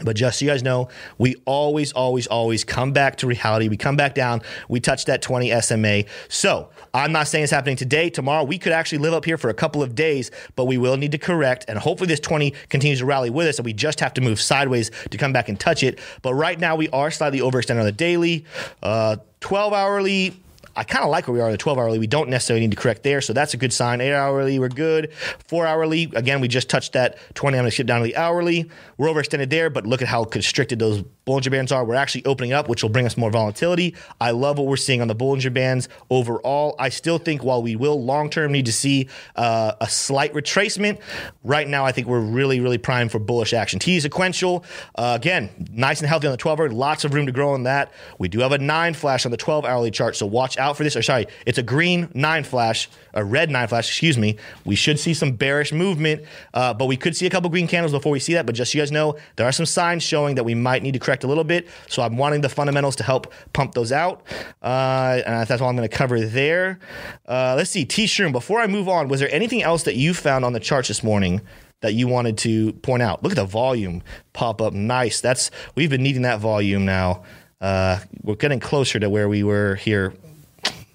But just so you guys know, we always, always, always come back to reality. We come back down. We touch that 20 SMA. So I'm not saying it's happening today. Tomorrow, we could actually live up here for a couple of days, but we will need to correct. And hopefully, this 20 continues to rally with us. And we just have to move sideways to come back and touch it. But right now, we are slightly overextended on the daily. Uh, 12 hourly, I kind of like where we are. The 12 hourly, we don't necessarily need to correct there, so that's a good sign. Eight hourly, we're good. Four hourly, again, we just touched that 20. I'm going to skip down to the hourly. We're overextended there, but look at how constricted those Bollinger Bands are. We're actually opening up, which will bring us more volatility. I love what we're seeing on the Bollinger Bands overall. I still think while we will long term need to see uh, a slight retracement, right now I think we're really, really primed for bullish action. TD sequential, uh, again, nice and healthy on the 12 hour, lots of room to grow on that. We do have a nine flash on the 12 hourly chart, so watch out for this. Or sorry, it's a green nine flash, a red nine flash, excuse me. We should see some bearish movement, uh, but we could see a couple green candles before we see that. But just so you guys know, there are some signs showing that we might need to correct a little bit. So I'm wanting the fundamentals to help pump those out. Uh, and that's all I'm going to cover there. Uh, let's see, T Shroom. Before I move on, was there anything else that you found on the charts this morning? That you wanted to point out. Look at the volume pop up. Nice. That's we've been needing that volume now. Uh, we're getting closer to where we were here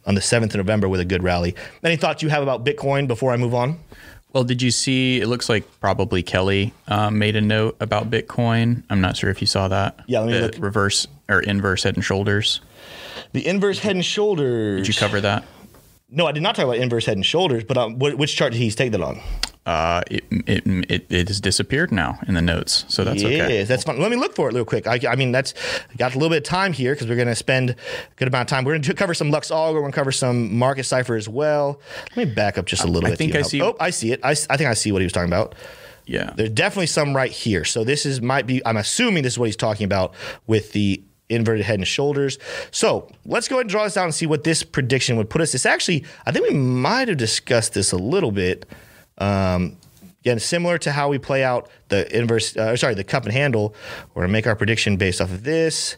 on the 7th of November with a good rally. Any thoughts you have about Bitcoin before I move on? Well, did you see? It looks like probably Kelly um, made a note about Bitcoin. I'm not sure if you saw that. Yeah, let me the look. Reverse or inverse head and shoulders. The inverse head and shoulders. Did you cover that? No, I did not talk about inverse head and shoulders, but um, which chart did he take that on? Uh, it, it it it has disappeared now in the notes, so that's yes, okay. that's fun. Let me look for it real quick. I, I mean, that's got a little bit of time here because we're going to spend a good amount of time. We're going to cover some Lux Algo. We're going to cover some Market Cipher as well. Let me back up just a little I bit. to think I now. see- Oh, I see it. I, I think I see what he was talking about. Yeah. There's definitely some right here. So this is might be. I'm assuming this is what he's talking about with the inverted head and shoulders. So let's go ahead and draw this out and see what this prediction would put us. It's actually, I think we might have discussed this a little bit. Um, again, similar to how we play out the inverse. Uh, sorry, the cup and handle. We're gonna make our prediction based off of this.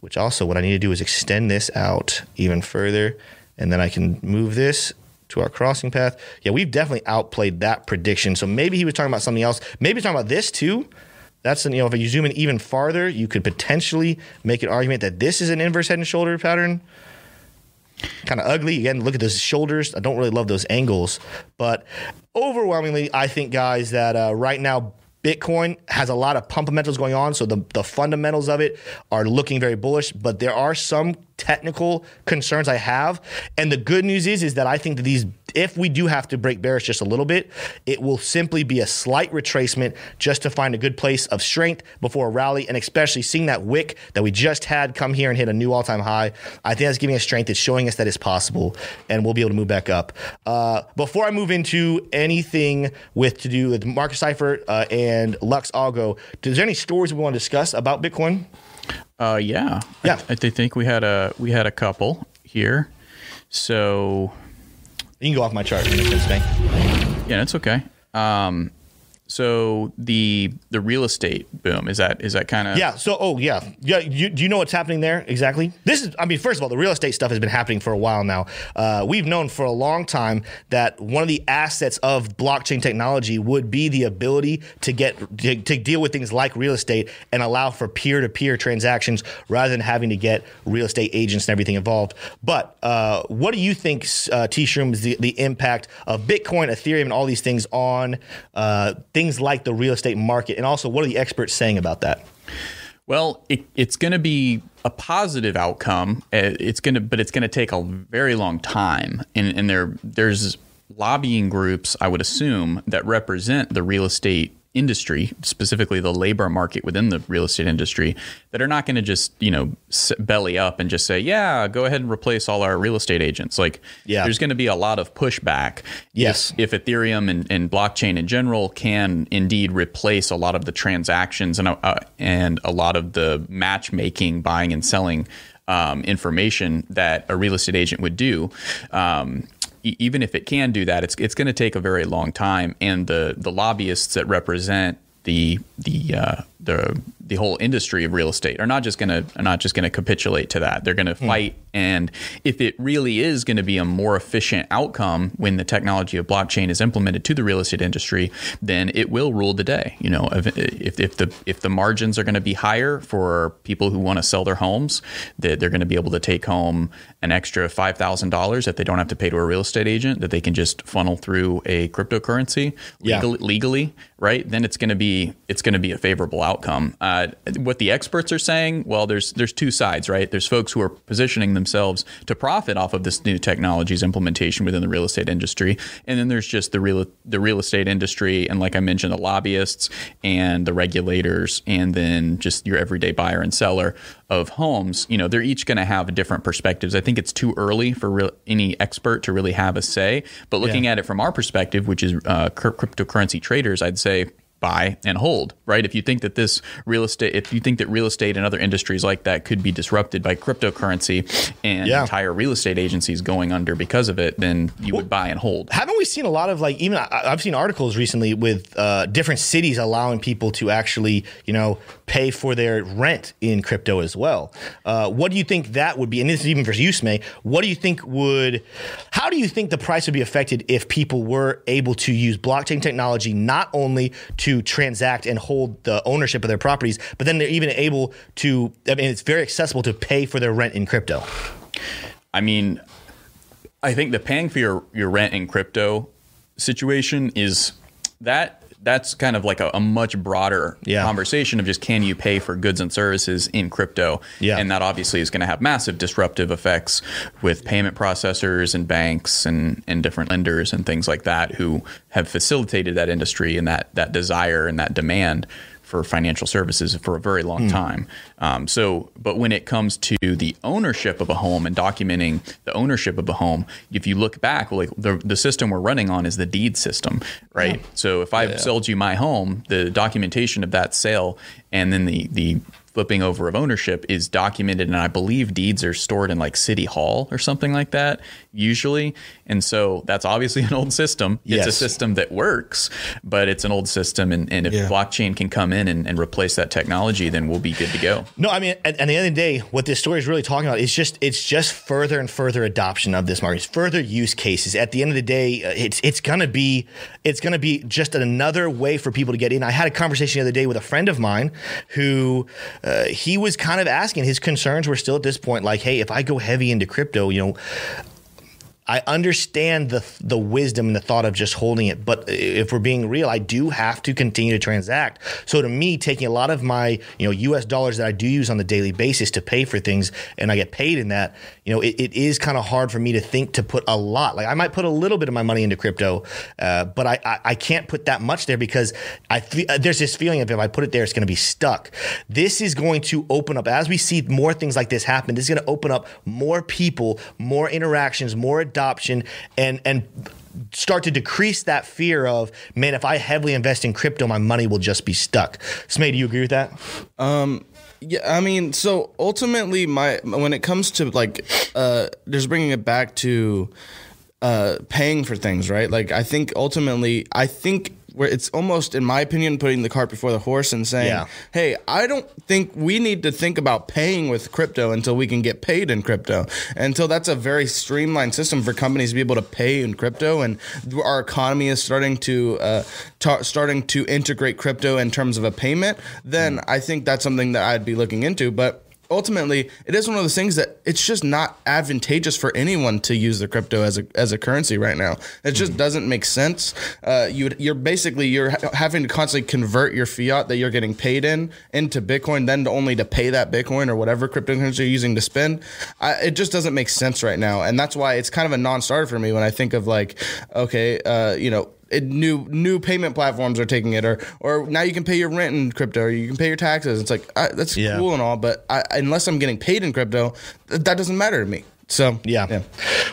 Which also, what I need to do is extend this out even further, and then I can move this to our crossing path. Yeah, we've definitely outplayed that prediction. So maybe he was talking about something else. Maybe he's talking about this too. That's you know, if you zoom in even farther, you could potentially make an argument that this is an inverse head and shoulder pattern. Kind of ugly. Again, look at those shoulders. I don't really love those angles, but overwhelmingly, I think, guys, that uh, right now Bitcoin has a lot of fundamentals going on, so the, the fundamentals of it are looking very bullish. But there are some technical concerns I have, and the good news is is that I think that these, if we do have to break bearish just a little bit, it will simply be a slight retracement just to find a good place of strength before a rally, and especially seeing that wick that we just had come here and hit a new all time high. I think that's giving us strength. It's showing us that it's possible, and we'll be able to move back up. Uh, before I move into anything with to do with Market Cipher uh, and Lux Algo, is there any stories we want to discuss about Bitcoin? Uh, yeah. Yeah. I, I think we had a we had a couple here. So You can go off my chart. Yeah, that's okay. Um, so the the real estate boom is that is that kind of Yeah. So, oh yeah, yeah. You, do you know what's happening there exactly? This is, I mean, first of all, the real estate stuff has been happening for a while now. Uh, we've known for a long time that one of the assets of blockchain technology would be the ability to get to, to deal with things like real estate and allow for peer to peer transactions rather than having to get real estate agents and everything involved. But uh, what do you think, uh, T Shroom, is the, the impact of Bitcoin, Ethereum, and all these things on uh, things like the real estate market? And also, what are the experts saying about that? Well, it, it's going to be a positive outcome. Uh, It's going to, but it's going to take a very long time. And, and there, there's lobbying groups, I would assume, that represent the real estate industry, specifically the labor market within the real estate industry, that are not going to just, you know, belly up and just say, "Yeah, go ahead and replace all our real estate agents." Like, Yeah. there's going to be a lot of pushback. Yes. If, if Ethereum and, and blockchain in general can indeed replace a lot of the transactions and uh, and a lot of the matchmaking, buying and selling um, information that a real estate agent would do. Um, even if it can do that, it's it's going to take a very long time, and the the lobbyists that represent the the uh, the the whole industry of real estate are not just going to are not just going to capitulate to that. They're going to hmm. fight, and if it really is going to be a more efficient outcome when the technology of blockchain is implemented to the real estate industry, then it will rule the day. You know, if if, if the if the margins are going to be higher for people who want to sell their homes, that they're going to be able to take home an extra five thousand dollars that they don't have to pay to a real estate agent that they can just funnel through a cryptocurrency Yeah. legally, legally, right? Then it's going to be it's going to be a favorable outcome outcome. Uh, what the experts are saying, well, there's there's two sides, right? There's folks who are positioning themselves to profit off of this new technology's implementation within the real estate industry, and then there's just the real the real estate industry, and like I mentioned, the lobbyists and the regulators, and then just your everyday buyer and seller of homes. You know, they're each going to have different perspectives. I think it's too early for real, any expert to really have a say, but looking Yeah. at it from our perspective, which is uh, cryp- cryptocurrency traders, I'd say buy and hold, right? If you think that this real estate, if you think that real estate and other industries like that could be disrupted by cryptocurrency and Yeah. entire real estate agencies going under because of it, then you would buy and hold. Haven't we seen a lot of like even I've seen articles recently with uh, different cities allowing people to actually you know pay for their rent in crypto as well. Uh, what do you think that would be? And this is even for you, Smay. What do you think would? How do you think the price would be affected if people were able to use blockchain technology not only to transact and hold the ownership of their properties, but then they're even able to? I mean, it's very accessible to pay for their rent in crypto. I mean, I think the paying for your, your rent in crypto situation is that that's kind of like a, a much broader Yeah. conversation of just can you pay for goods and services in crypto? Yeah. And that obviously is going to have massive disruptive effects with payment processors and banks and, and different lenders and things like that who have facilitated that industry and that that desire and that demand for financial services for a very long time. Um, so, but when it comes to the ownership of a home and documenting the ownership of a home, if you look back, like the, the system we're running on is the deed system, right? So, if I've sold you my home, the documentation of that sale and then the the flipping over of ownership is documented and I believe deeds are stored in like city hall or something like that usually. And so that's obviously an old system. It's a system that works but it's an old system and, and if Yeah. blockchain can come in and, and replace that technology then we'll be good to go. No, I mean, at, at the end of the day, what this story is really talking about is just it's just further and further adoption of this market, it's further use cases. At the end of the day, uh, it's it's gonna be it's gonna be just another way for people to get in. I had a conversation the other day with a friend of mine who uh, he was kind of asking his concerns were still at this point like, hey, if I go heavy into crypto, you know. I understand the the wisdom and the thought of just holding it, but if we're being real, I do have to continue to transact. So to me, taking a lot of my you know U.S. dollars that I do use on the daily basis to pay for things, and I get paid in that, you know, it, it is kind of hard for me to think to put a lot. Like I might put a little bit of my money into crypto, uh, but I, I I can't put that much there because I fe- uh, there's this feeling of if I put it there, it's going to be stuck. This is going to open up as we see more things like this happen. This is going to open up more people, more interactions, more adoption, and and start to decrease that fear of man. If I heavily invest in crypto, my money will just be stuck. Smay, do you agree with that? Yeah, I mean, so ultimately, my when it comes to like, uh, just bringing it back to uh, paying for things, right? Like, I think ultimately, I think where it's almost, in my opinion, putting the cart before the horse and saying, Yeah. "Hey, I don't think we need to think about paying with crypto until we can get paid in crypto. Until that's a very streamlined system for companies to be able to pay in crypto, and our economy is starting to uh, ta- starting to integrate crypto in terms of a payment. Then I think that's something that I'd be looking into, but ultimately it is one of those things that it's just not advantageous for anyone to use the crypto as a as a currency right now. It just doesn't make sense. Uh, you you're basically you're ha- having to constantly convert your fiat that you're getting paid in into Bitcoin, then to only to pay that Bitcoin or whatever cryptocurrency you're using to spend. I, it just doesn't make sense right now, and that's why it's kind of a non-starter for me when I think of like, okay, uh, you know. New new payment platforms are taking it, or or now you can pay your rent in crypto, or you can pay your taxes. It's like I, that's Yeah. cool and all, but I, unless I'm getting paid in crypto, th- that doesn't matter to me. So Yeah.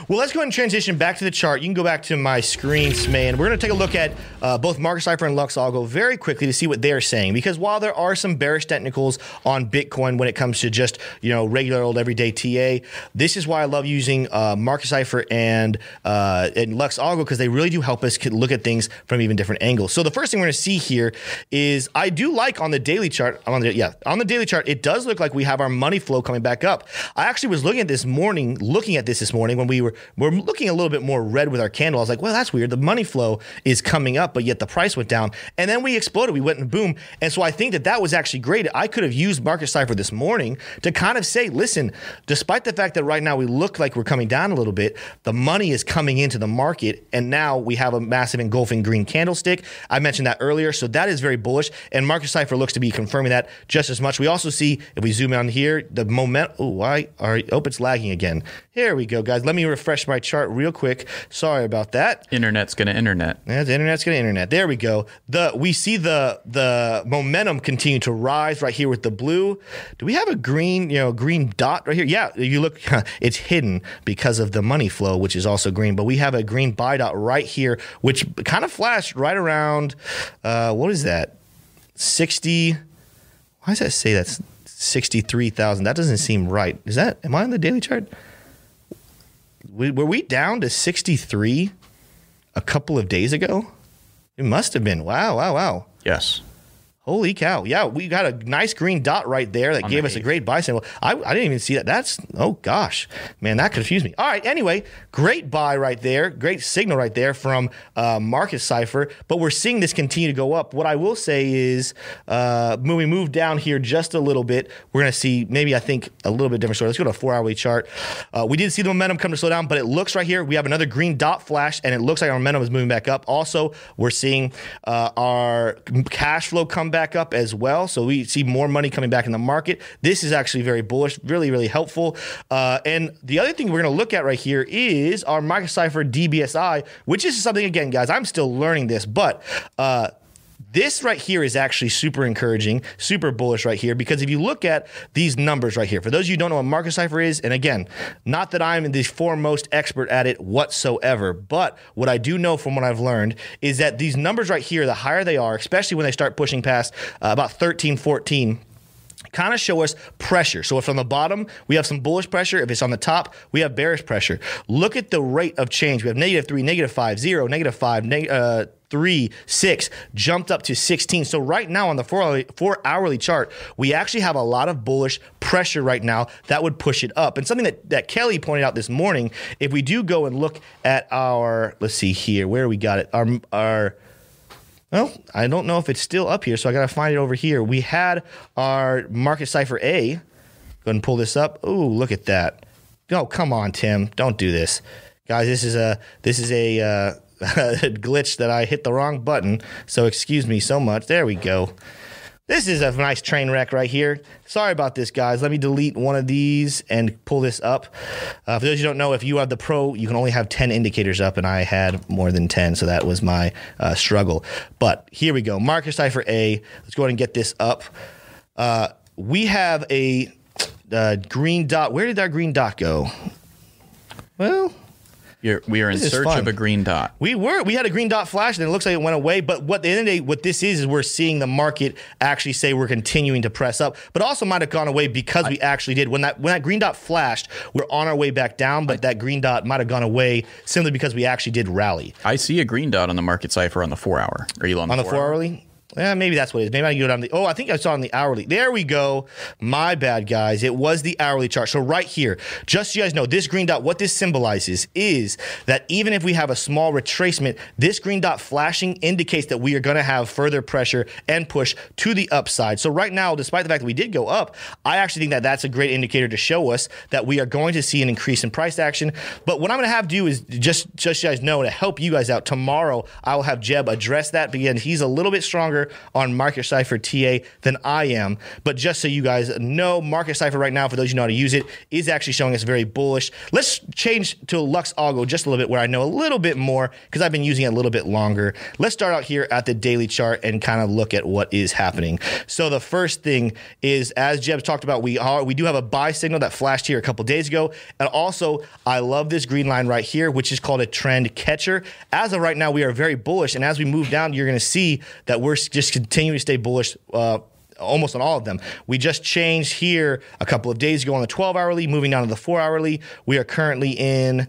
Well, let's go ahead and transition back to the chart. You can go back to my screen, man. We're going to take a look at uh, both Market Cipher and Lux Algo very quickly to see what they're saying. Because while there are some bearish technicals on Bitcoin when it comes to just you know regular old everyday TA, this is why I love using uh, Market Cipher and uh, and Lux Algo because they really do help us look at things from even different angles. So the first thing we're going to see here is I do like on the daily chart. On the yeah on the daily chart, it does look like we have our money flow coming back up. I actually was looking at this morning looking at this this morning when we were we're looking a little bit more red with our candle. I was like, well, that's weird. The money flow is coming up, but yet the price went down, and then we exploded. We went and boom. And so I think that that was actually great. I could have used Market Cipher this morning to kind of say, listen, despite the fact that right now we look like we're coming down a little bit, the money is coming into the market, and now we have a massive engulfing green candlestick. I mentioned that earlier, so that is very bullish. And Market Cipher looks to be confirming that just as much. We also see if we zoom in here, the moment. Oh, why are oh, it's lagging again. Here we go, guys. Let me refresh my chart real quick. Sorry about that. Internet's gonna internet. Yeah, the internet's gonna internet. There we go. The we see the the momentum continue to rise right here with the blue. Do we have a green, you know, green dot right here? Yeah, you look, it's hidden because of the money flow, which is also green. But we have a green buy dot right here, which kind of flashed right around. Uh, what is that? Sixty. Why does that say that's sixty-three thousand? That doesn't seem right. Is that? Am I on the daily chart? We- Were we down to sixty-three a couple of days ago? It must have been. Wow, wow, wow. Yes. Holy cow. Yeah, we got a nice green dot right there that On gave the us a great buy signal. I, I didn't even see that. That's, oh gosh, man, that confused me. All right, anyway, great buy right there. Great signal right there from uh, Market Cipher. But we're seeing this continue to go up. What I will say is uh, when we move down here just a little bit, we're going to see maybe, I think, a little bit different story. Let's go to a four hourly chart. Uh, we did see the momentum come to slow down, but it looks right here. We have another green dot flash, and it looks like our momentum is moving back up. Also, we're seeing uh, our cash flow come back up as well. So we see more money coming back in the market. This is actually very bullish, really, really helpful. Uh, and the other thing we're going to look at right here is our Market Cipher DBSI, which is something, again, guys, I'm still learning this, but. Uh, this right here is actually super encouraging, super bullish right here because if you look at these numbers right here, for those of you who don't know what market cipher is, and again, not that I'm the foremost expert at it whatsoever, but what I do know from what I've learned is that these numbers right here, the higher they are, especially when they start pushing past uh, about 13, 14, kind of show us pressure. So if on the bottom we have some bullish pressure, if it's on the top we have bearish pressure. Look at the rate of change. We have negative three, negative five, zero, negative five, neg- uh, three, six, jumped up to 16. So right now on the four hourly, four hourly chart, we actually have a lot of bullish pressure right now that would push it up. And something that, that Kelly pointed out this morning, if we do go and look at our, let's see here, where we got it, our, our, well, I don't know if it's still up here, so I got to find it over here. We had our market cipher A. Go ahead and pull this up. Ooh, look at that. Oh, come on, Tim. Don't do this. Guys, this is a this is a uh, glitch that I hit the wrong button. So excuse me so much. There we go. This is a nice train wreck right here. Sorry about this, guys. Let me delete one of these and pull this up. Uh, for those who don't know, if you have the Pro, you can only have 10 indicators up, and I had more than 10, so that was my uh, struggle. But here we go. Market Cipher A. Let's go ahead and get this up. Uh, we have a uh, green dot. Where did our green dot go? Well, You're, we are in search fun. of a green dot. we were we had a green dot flash, and it looks like it went away. But what the end of the day, what this is is we're seeing the market actually say we're continuing to press up, but also might have gone away because we actually did when that when that green dot flashed, we're on our way back down. But that green dot might have gone away simply because we actually did rally I see a green dot on the market cipher on the four hour. Are you on, on the four hourly. Yeah, maybe that's what it is. Maybe I can go down the. Oh, I think I saw on the hourly. There we go. My bad, guys. It was the hourly chart. So right here, just so you guys know, this green dot. What this symbolizes is that even if we have a small retracement, this green dot flashing indicates that we are going to have further pressure and push to the upside. So right now, despite the fact that we did go up, I actually think that that's a great indicator to show us that we are going to see an increase in price action. But what I'm going to have to do is just just so you guys know to help you guys out tomorrow, I will have Jeb address that because he's a little bit stronger on Market Cipher TA than I am. But just so you guys know, Market Cipher right now, for those who know how to use it, is actually showing us very bullish. Let's change to Lux Algo just a little bit where I know a little bit more because I've been using it a little bit longer. Let's start out here at the daily chart and kind of look at what is happening. So the first thing is, as Jeb talked about, we are we do have a buy signal that flashed here a couple days ago, and also I love this green line right here, which is called a trend catcher. As of right now, we are very bullish, and as we move down, you're going to see that we're just continue to stay bullish. Uh, almost on all of them. We just changed here a couple of days ago on the 12 hourly, moving down to the 4 hourly. We are currently in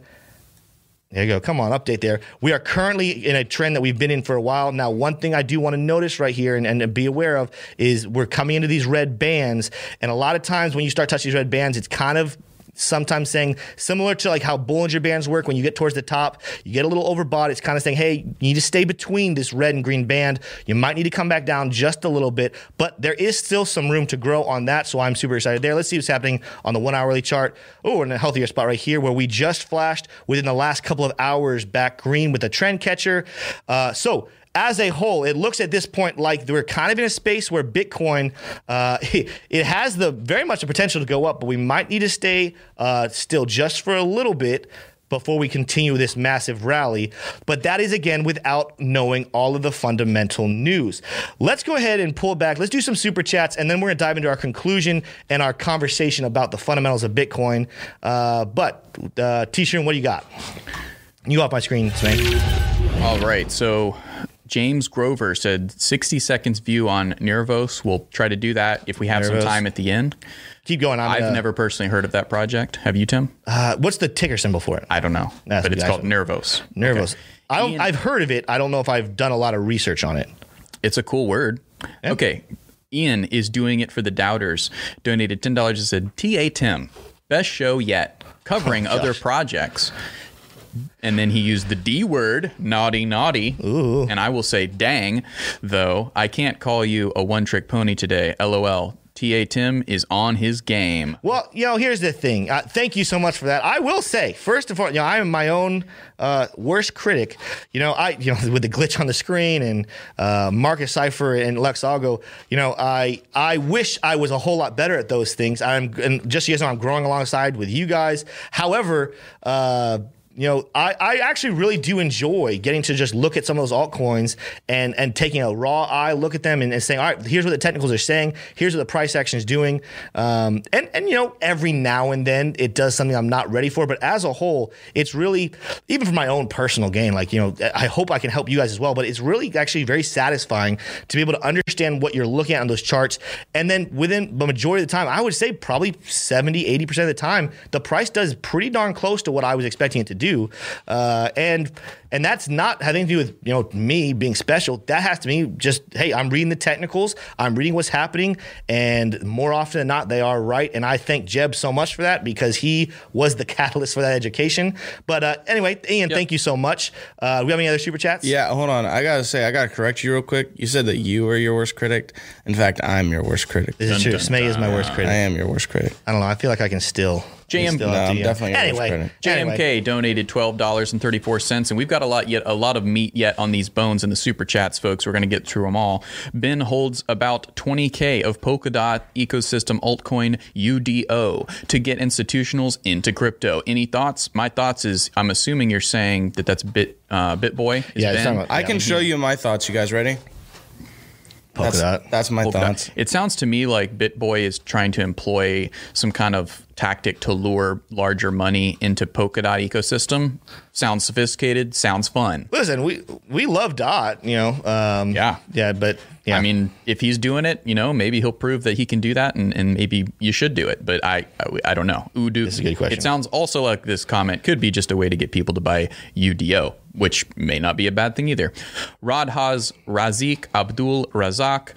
there you go. Come on, update there. We are currently in a trend that we've been in for a while. Now, one thing I do want to notice right here and, and be aware of is we're coming into these red bands. And a lot of times when you start touching these red bands, it's kind of sometimes saying similar to like how Bollinger Bands work. When you get towards the top, you get a little overbought. It's kind of saying, hey, you need to stay between this red and green band. You might need to come back down just a little bit, but there is still some room to grow on that. So I'm super excited there. Let's see what's happening on the one hourly chart. Oh, we're in a healthier spot right here where we just flashed within the last couple of hours back green with a trend catcher. Uh, so as a whole, it looks at this point like we're kind of in a space where Bitcoin, uh, it has the very much the potential to go up, but we might need to stay uh, still just for a little bit before we continue this massive rally. But that is again without knowing all of the fundamental news. Let's go ahead and pull back. Let's do some super chats, and then we're gonna dive into our conclusion and our conversation about the fundamentals of Bitcoin. Uh, but uh, T-shirt, what do you got? You off my screen, Sven. All right. So James Grover said 60 seconds view on Nervos. We'll try to do that if we have Nervos. some time at the end. Keep going. I've uh, never personally heard of that project. Have you, Tim? Uh, what's the ticker symbol for it? I don't know. That's but it's called Nervos. Nervos. Okay. I I've heard of it. I don't know if I've done a lot of research on it. It's a cool word. Okay. Ian is doing it for the doubters. Donated $10 and said, TA Tim, best show yet, covering Oh, other projects. And then he used the D word, naughty, naughty. Ooh. And I will say, dang, though, I can't call you a one trick pony today. LOL. TA Tim is on his game. Well, you know, here's the thing. Uh, thank you so much for that. I will say, first of all, you know, I am my own uh, worst critic. You know, I, you know, with the glitch on the screen and uh, Market Cipher and Lux Algo, you know, I, I wish I was a whole lot better at those things. I'm, and just so you guys know, I'm growing alongside with you guys. However, uh, you know, I, I actually really do enjoy getting to just look at some of those altcoins and and taking a raw eye look at them and, and saying, all right, here's what the technicals are saying, here's what the price action is doing, um, and and you know, every now and then it does something I'm not ready for, but as a whole, it's really even for my own personal gain, like you know, I hope I can help you guys as well, but it's really actually very satisfying to be able to understand what you're looking at on those charts, and then within the majority of the time, I would say probably 70, 80 percent of the time, the price does pretty darn close to what I was expecting it to do, uh, and and that's not having to do with you know me being special. That has to be just hey, I'm reading the technicals, I'm reading what's happening, and more often than not, they are right. And I thank Jeb so much for that because he was the catalyst for that education. But uh, anyway, Ian, thank you so much. Uh, do we have any other super chats? Yeah, hold on. I gotta say, I gotta correct you real quick. You said that you were your worst critic. In fact, I'm your worst critic. This is true. Smay is my worst critic. I am your worst critic. I don't know. I feel like I can still. JM No, I'm definitely anyway. JMK anyway. donated twelve dollars and thirty four cents, and we've got a lot yet, a lot of meat yet on these bones in the super chats, folks. We're going to get through them all. Ben holds about twenty k of Polkadot ecosystem altcoin UDO to get institutionals into crypto. Any thoughts? My thoughts is I'm assuming you're saying that that's Bit uh, BitBoy. Is Yeah, it's Ben? about- I can show you my thoughts. You guys ready? That's, that's my Polkadot. thoughts. It sounds to me like BitBoy is trying to employ some kind of tactic to lure larger money into Polkadot ecosystem. Sounds sophisticated. Sounds fun. Listen, we we love Dot, you know. Um, Yeah. yeah, but yeah. I mean, if he's doing it, you know, maybe he'll prove that he can do that, and, and maybe you should do it. But I, I, I don't know. Udo, This is a good question. It sounds also like this comment could be just a way to get people to buy UDO, which may not be a bad thing either. Radhaz Razik Abdul Razak,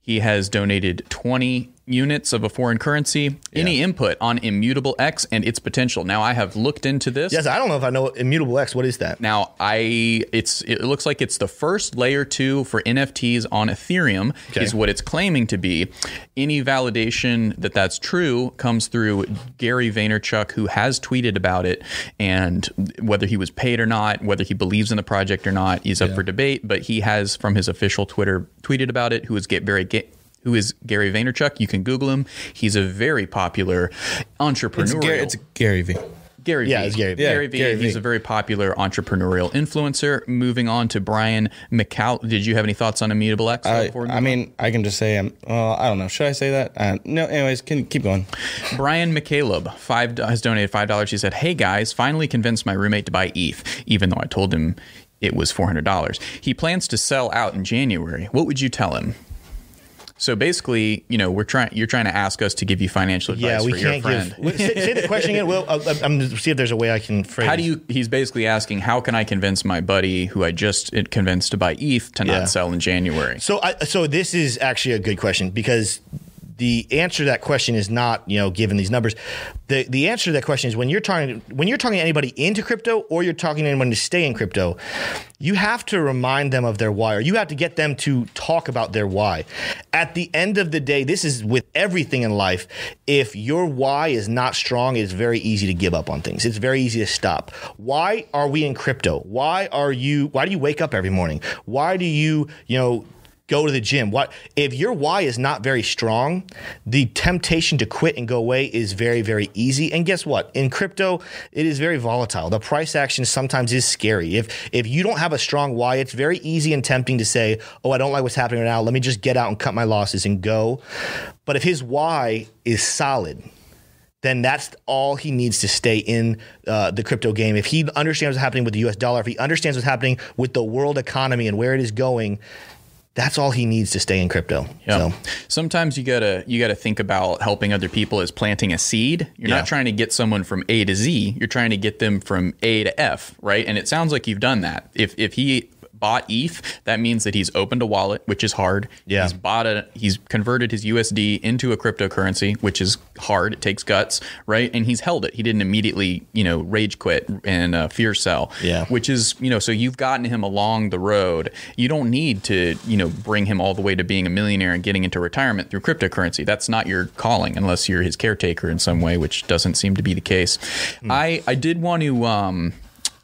he has donated 20 units of a foreign currency. Any input on Immutable X and its potential? Now, I have looked into this. yes, I don't know if I know Immutable X. What is that? Now, I it's it looks like it's the first layer two for NFTs on Ethereum Okay. is what it's claiming to be. Any validation that that's true comes through Gary Vaynerchuk, who has tweeted about it, and whether he was paid or not, whether he believes in the project or not, is up for debate. But he has, from his official Twitter, tweeted about it. Who is get very get. Who is Gary Vaynerchuk? You can Google him. He's a very popular entrepreneur. It's. Gary, it's Gary V. Gary Yeah, Vee. it's Gary. Gary Yeah, Vee. Gary He's a very popular entrepreneurial influencer. Moving on to Brian McCall. Did you have any thoughts on Immutable X? I, I mean, I can just say I'm. Well, I don't know. Should I say that? Uh, no. Anyways, can keep going. Brian McCaleb five has donated five dollars. He said, "Hey guys, finally convinced my roommate to buy ETH, even though I told him it was four hundred dollars. He plans to sell out in January. What would you tell him?" So basically, you know, we're trying. You're trying to ask us to give you financial advice Yeah, we for your can't friend. give. Say, say the question again. Well, I'm, I'm going to see if there's a way I can phrase. How do you? He's basically asking, how can I convince my buddy who I just convinced to buy ETH to Yeah. not sell in January? So, I, so this is actually a good question because the answer to that question is not, you know, given these numbers. The the answer to that question is when you're talking when you're talking to anybody into crypto or you're talking to anyone to stay in crypto, you have to remind them of their why or you have to get them to talk about their why. At the end of the day, this is with everything in life. If your why is not strong, it's very easy to give up on things. It's very easy to stop. Why are we in crypto? Why are you why do you wake up every morning? Why do you, you know, go to the gym. What if your why is not very strong? The temptation to quit and go away is very very easy. And guess what? In crypto, it is very volatile. The price action sometimes is scary. If if you don't have a strong why, it's very easy and tempting to say, "Oh, I don't like what's happening right now. Let me just get out and cut my losses and go." But if his why is solid, then that's all he needs to stay in uh, the crypto game. If he understands what's happening with the US dollar, if he understands what's happening with the world economy and where it is going, that's all he needs to stay in crypto. Yeah. So, Sometimes you gotta you gotta think about helping other people as planting a seed. You're Yeah. not trying to get someone from A to Z. You're trying to get them from A to F, right? And it sounds like you've done that. If if he bought ETH, that means that he's opened a wallet, which is hard. Yeah. He's bought a he's converted his USD into a cryptocurrency, which is hard. It takes guts, right? And he's held it. He didn't immediately, you know, rage quit and uh, fear sell. Yeah. Which is, you know, so you've gotten him along the road. You don't need to, you know, bring him all the way to being a millionaire and getting into retirement through cryptocurrency. That's not your calling unless you're his caretaker in some way, which doesn't seem to be the case. I I did want to um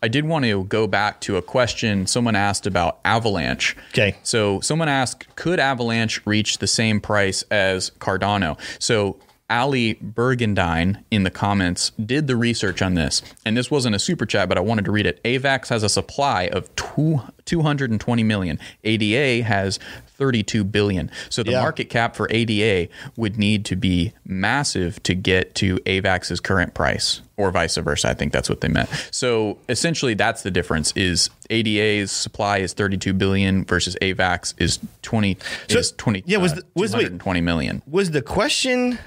I did want to go back to a question someone asked about Avalanche. Okay. So someone asked, could Avalanche reach the same price as Cardano? So Ali Bergendine in the comments did the research on this, and this wasn't a super chat, but I wanted to read it. AVAX has a supply of two, 220 million. ADA has 32 billion. So the Yeah. market cap for ADA would need to be massive to get to AVAX's current price or vice versa. I think that's what they meant. So essentially that's the difference is ADA's supply is 32 billion versus AVAX is 20 is 20 yeah, was uh, the- was- wait. 220 million. was the question?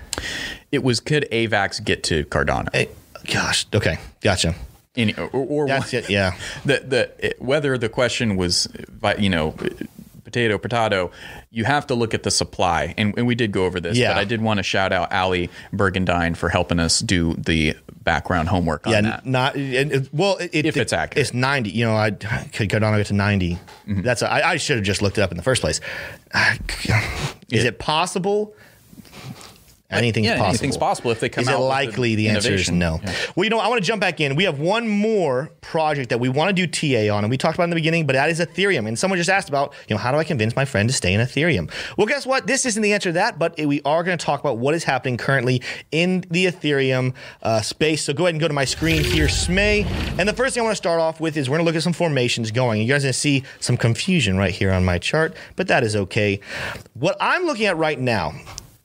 It was could AVAX get to Cardano? eh, Gosh, okay, gotcha. In, or, or That's it. Yeah, the the whether the question was you know potato potato you have to look at the supply and, and we did go over this Yeah. but i did want to shout out ali bergendine for helping us do the background homework on yeah. that Not and it- well. It, If it- it's accurate. it's ninety. You know, I could Cardano get to 90 Mm-hmm. That's a, I, I should have just looked it up in the first place. Is it possible? Anything's yeah, possible. anything's possible if they come Is out it with likely? the The answer is no. Yeah. Well, you know, I want to jump back in. We have one more project that we want to do TA on, and we talked about in the beginning, but that is Ethereum. And someone just asked about, you know, how do I convince my friend to stay in Ethereum? Well, guess what? This isn't the answer to that, but we are going to talk about what is happening currently in the Ethereum uh, space. So go ahead and go to my screen here, Smay. And the first thing I want to start off with is we're going to look at some formations going. You guys are going to see some confusion right here on my chart, but that is okay. What I'm looking at right now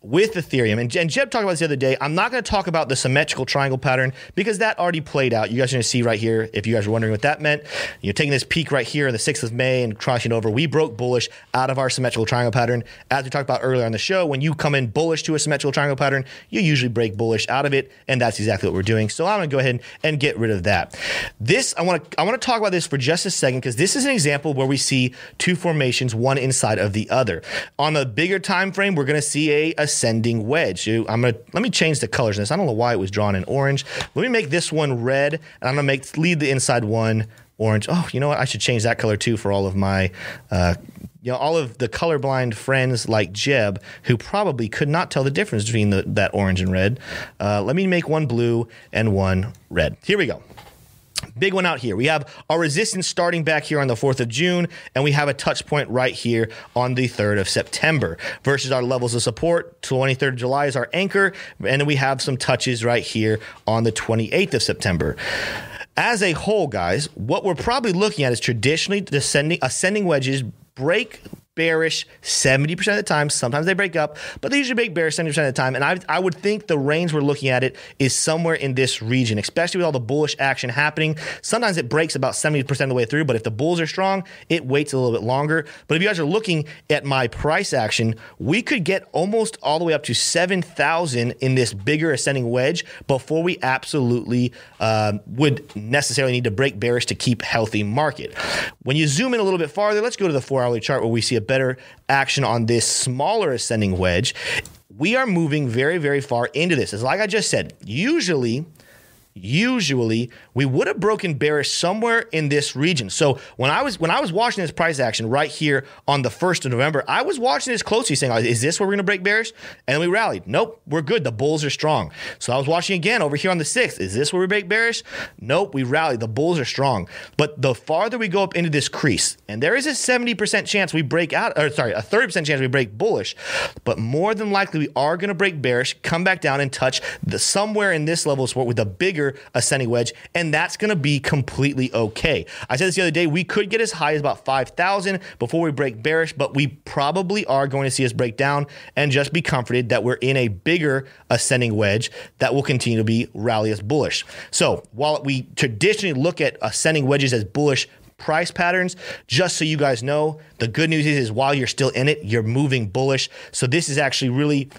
with Ethereum, and, and Jeb talked about this the other day. I'm not going to talk about the symmetrical triangle pattern because that already played out. You guys are going to see right here, if you guys are wondering what that meant. You're taking this peak right here on the 6th of May and crossing over. We broke bullish out of our symmetrical triangle pattern. As we talked about earlier on the show, when you come in bullish to a symmetrical triangle pattern, you usually break bullish out of it, and that's exactly what we're doing. So I'm going to go ahead and get rid of that. This I want to I want to talk about this for just a second because this is an example where we see two formations, one inside of the other. On the bigger time frame, we're going to see a ascending wedge. I'm to let me change the colors in this. I don't know why it was drawn in orange. Let me make this one red, and I'm to make lead the inside one orange. Oh, you know what? I should change that color too for all of my. Uh, you know, all of the colorblind friends like Jeb, who probably could not tell the difference between the, that orange and red. Uh, let me make one blue and one red. Here we go. Big one out here. We have our resistance starting back here on the 4th of June, and we have a touch point right here on the 3rd of September versus our levels of support. 23rd of July is our anchor, and then we have some touches right here on the 28th of September. As a whole, guys, what we're probably looking at is traditionally descending, ascending wedges break bearish 70% of the time. Sometimes they break up, but they usually break bearish 70% of the time. And I, I would think the range we're looking at it is somewhere in this region, especially with all the bullish action happening. Sometimes it breaks about 70% of the way through, but if the bulls are strong, it waits a little bit longer. But if you guys are looking at my price action, we could get almost all the way up to 7,000 in this bigger ascending wedge before we absolutely uh, would necessarily need to break bearish to keep healthy market. When you zoom in a little bit farther, let's go to the four hourly chart where we see a better action on this smaller ascending wedge. we are moving very, very far into this. As like I just said, usually usually we would have broken bearish somewhere in this region. So when I was when I was watching this price action right here on the first of November, I was watching this closely, saying, "Is this where we're going to break bearish?" And we rallied. Nope, we're good. The bulls are strong. So I was watching again over here on the sixth. Is this where we break bearish? Nope, we rallied. The bulls are strong. But the farther we go up into this crease, and there is a seventy percent chance we break out, or sorry, a thirty percent chance we break bullish, but more than likely we are going to break bearish, come back down and touch the somewhere in this level support with a bigger ascending wedge, and that's going to be completely okay. I said this the other day, we could get as high as about 5,000 before we break bearish, but we probably are going to see us break down and just be comforted that we're in a bigger ascending wedge that will continue to be rally as bullish. So while we traditionally look at ascending wedges as bullish price patterns. Just so you guys know, the good news is, is while you're still in it, you're moving bullish. So this is actually really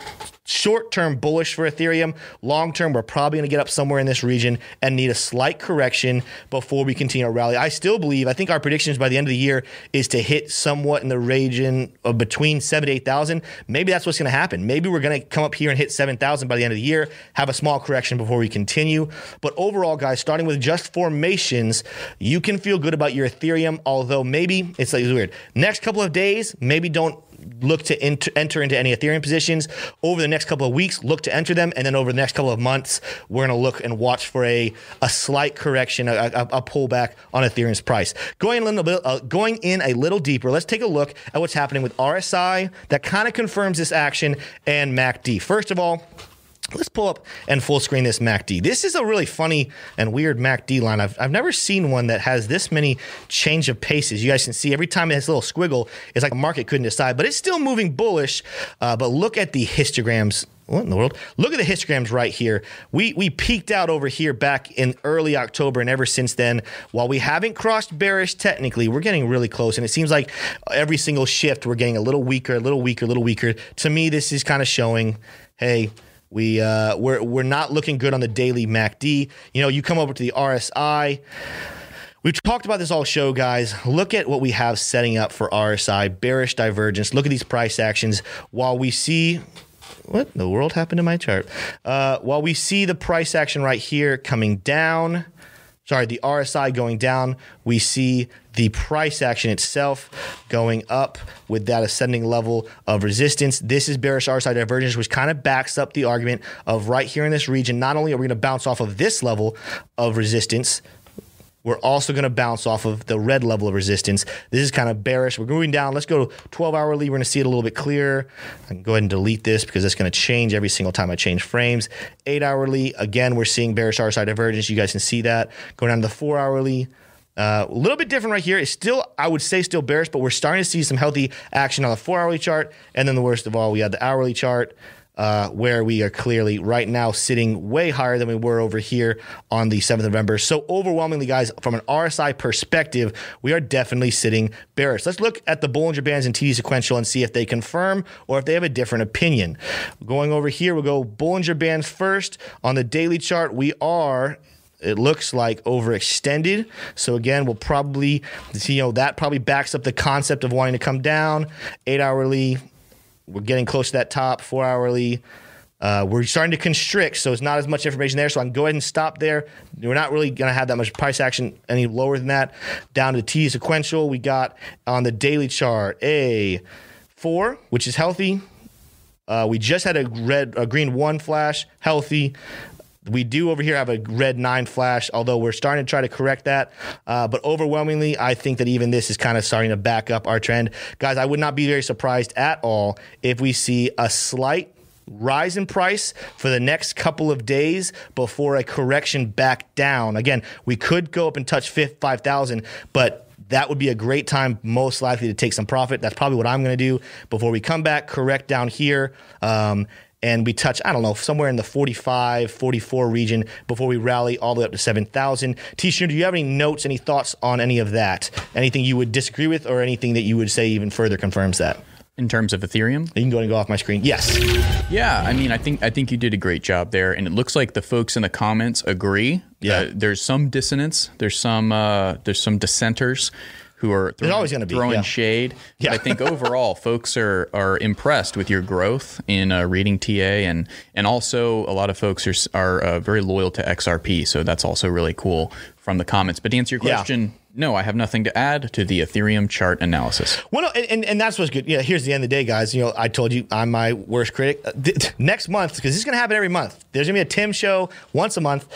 short term bullish for Ethereum. Long term, we're probably going to get up somewhere in this region and need a slight correction before we continue our rally. I still believe, I think our predictions by the end of the year is to hit somewhat in the region of between seven to 8,000. Maybe that's what's going to happen. Maybe we're going to come up here and hit 7,000 by the end of the year, have a small correction before we continue. But overall, guys, starting with just formations, you can feel good about your Ethereum, although maybe it's like it's weird. Next couple of days, maybe don't look to enter, enter into any Ethereum positions. Over the next couple of weeks, look to enter them. And then over the next couple of months, we're going to look and watch for a, a slight correction, a, a, a pullback on Ethereum's price. Going a little bit, uh, going in a little deeper, let's take a look at what's happening with RSI that kind of confirms this action and MACD. First of all, Let's pull up and full screen this MACD. This is a really funny and weird MACD line. I've, I've never seen one that has this many change of paces. You guys can see every time it has a little squiggle, it's like the market couldn't decide, but it's still moving bullish. Uh, but look at the histograms what in the world? Look at the histograms right here. We we peaked out over here back in early October, and ever since then, while we haven't crossed bearish technically, we're getting really close. And it seems like every single shift, we're getting a little weaker, a little weaker, a little weaker. To me, this is kind of showing, hey, we uh, we're we're not looking good on the daily MACD. You know, you come over to the RSI. We've talked about this all show, guys. Look at what we have setting up for RSI, bearish divergence. Look at these price actions. While we see what the world happened to my chart? Uh, while we see the price action right here coming down, sorry, the RSI going down, we see the price action itself going up with that ascending level of resistance. This is bearish RSI divergence, which kind of backs up the argument of right here in this region. Not only are we going to bounce off of this level of resistance, we're also going to bounce off of the red level of resistance. This is kind of bearish. We're moving down. Let's go to 12 hourly. We're going to see it a little bit clearer. I can go ahead and delete this because it's going to change every single time I change frames. Eight hourly, again, we're seeing bearish RSI divergence. You guys can see that. Going down to the four hourly. Uh, a little bit different right here. It's still, I would say, still bearish, but we're starting to see some healthy action on the four hourly chart. And then the worst of all, we had the hourly chart uh, where we are clearly right now sitting way higher than we were over here on the 7th of November. So, overwhelmingly, guys, from an RSI perspective, we are definitely sitting bearish. Let's look at the Bollinger Bands and TD sequential and see if they confirm or if they have a different opinion. Going over here, we'll go Bollinger Bands first. On the daily chart, we are it looks like overextended. So again, we'll probably see you know that probably backs up the concept of wanting to come down. Eight hourly, we're getting close to that top four hourly. Uh, we're starting to constrict, so it's not as much information there. So I can go ahead and stop there. We're not really going to have that much price action any lower than that. Down to TD sequential, we got on the daily chart a four, which is healthy. Uh, we just had a red, a green one flash, healthy. We do over here have a red nine flash, although we're starting to try to correct that. Uh, but overwhelmingly, I think that even this is kind of starting to back up our trend. Guys, I would not be very surprised at all if we see a slight rise in price for the next couple of days before a correction back down. Again, we could go up and touch 5,000, but that would be a great time, most likely, to take some profit. That's probably what I'm going to do before we come back, correct down here. Um, and we touch, I don't know, somewhere in the 45, 44 region before we rally all the way up to 7,000. T. do you have any notes, any thoughts on any of that? Anything you would disagree with, or anything that you would say even further confirms that? in terms of Ethereum. You can go and go off my screen. Yes. Yeah, I mean, I think I think you did a great job there, and it looks like the folks in the comments agree. Yeah. There's some dissonance. There's some uh, there's some dissenters who are throwing, always gonna be, throwing yeah. shade. But I think overall, folks are are impressed with your growth in uh, reading TA, and and also a lot of folks are are uh, very loyal to XRP. So that's also really cool from the comments. But to answer your Yeah. question, no, I have nothing to add to the Ethereum chart analysis. Well, no, and, and, and that's what's good. Yeah, here's the end of the day, guys. You know, I told you I'm my worst critic. Uh, th- next month, because this is going to happen every month, there's going to be a Tim show once a month.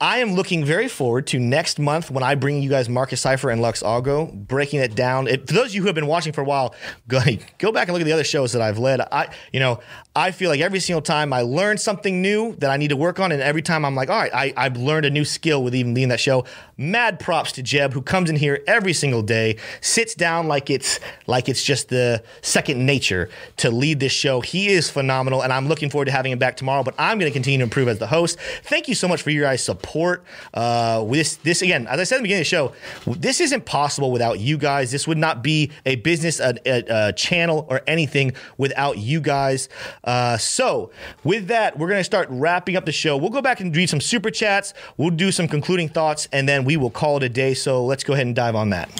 I am looking very forward to next month when I bring you guys Market Cipher and Lux Algo, breaking it down. It, for those of you who have been watching for a while, go, go back and look at the other shows that I've led. I, you know, I feel like every single time I learn something new that I need to work on, and every time I'm like, all right, I, I've learned a new skill with even leading that show. Mad props to Jeb, who comes in here every single day, sits down like it's like it's just the second nature to lead this show. He is phenomenal, and I'm looking forward to having him back tomorrow. But I'm going to continue to improve as the host. Thank you so much for your guys' support. Uh, this, this again, as I said at the beginning of the show, this isn't possible without you guys. This would not be a business, a, a, a channel, or anything without you guys. Uh, so, with that, we're going to start wrapping up the show. We'll go back and read some super chats. We'll do some concluding thoughts, and then we will call it a day. So, let's go ahead and dive on that.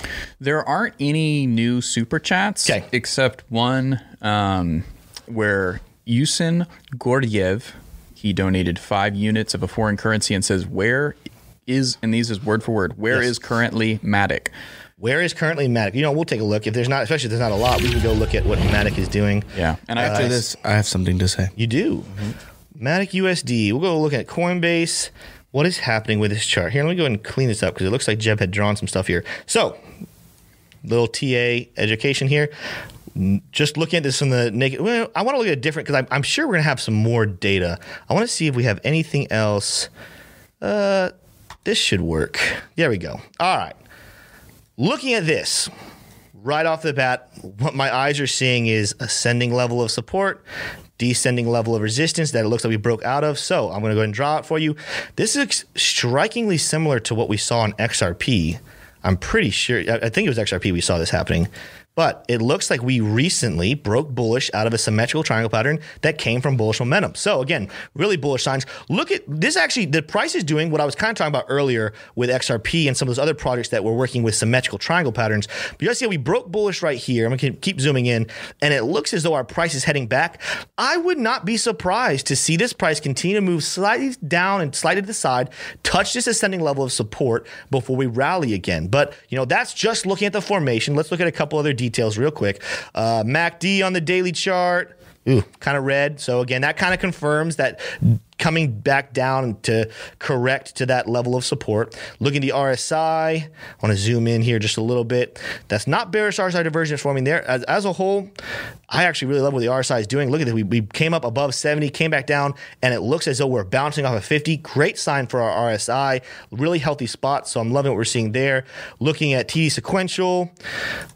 There aren't any new super chats, 'Kay. except one um, where Yusin Gordiev he donated five units of a foreign currency and says, "Where is?" And these is word for word. Where is Yes. currently Matic? Where is currently Matic? You know, we'll take a look. If there's not, especially if there's not a lot, we can go look at what Matic is doing. Yeah, and I After this, I have something to say. You do. Matic USD. We'll go look at Coinbase. What is happening with this chart? Here, let me go ahead and clean this up because it looks like Jeb had drawn some stuff here. So, little TA education here. Just looking at this from the naked. Well, I want to look at it different because I'm, I'm sure we're going to have some more data. I want to see if we have anything else. Uh, this should work. There we go. All right. Looking at this, right off the bat, what my eyes are seeing is ascending level of support, descending level of resistance that it looks like we broke out of. So I'm going to go ahead and draw it for you. This is strikingly similar to what we saw in XRP. I'm pretty sure, I I think it was XRP we saw this happening. But it looks like we recently broke bullish out of a symmetrical triangle pattern that came from bullish momentum. So again, really bullish signs. Look at this actually, the price is doing what I was kind of talking about earlier with XRP and some of those other projects that were working with symmetrical triangle patterns. But you guys see we broke bullish right here. I'm going to keep zooming in and it looks as though our price is heading back. I would not be surprised to see this price continue to move slightly down and slightly to the side, touch this ascending level of support before we rally again. But, you know, that's just looking at the formation. Let's look at a couple other details real quick. Uh, MACD on the daily chart. Ooh, kind of red. So again, that kind of confirms that coming back down to correct to that level of support. Looking at the RSI, I want to zoom in here just a little bit. That's not bearish RSI divergence forming there. As, as a whole, I actually really love what the RSI is doing. Look at this. We, we came up above 70, came back down, and it looks as though we're bouncing off of 50. Great sign for our RSI. Really healthy spot. So I'm loving what we're seeing there. Looking at TD sequential,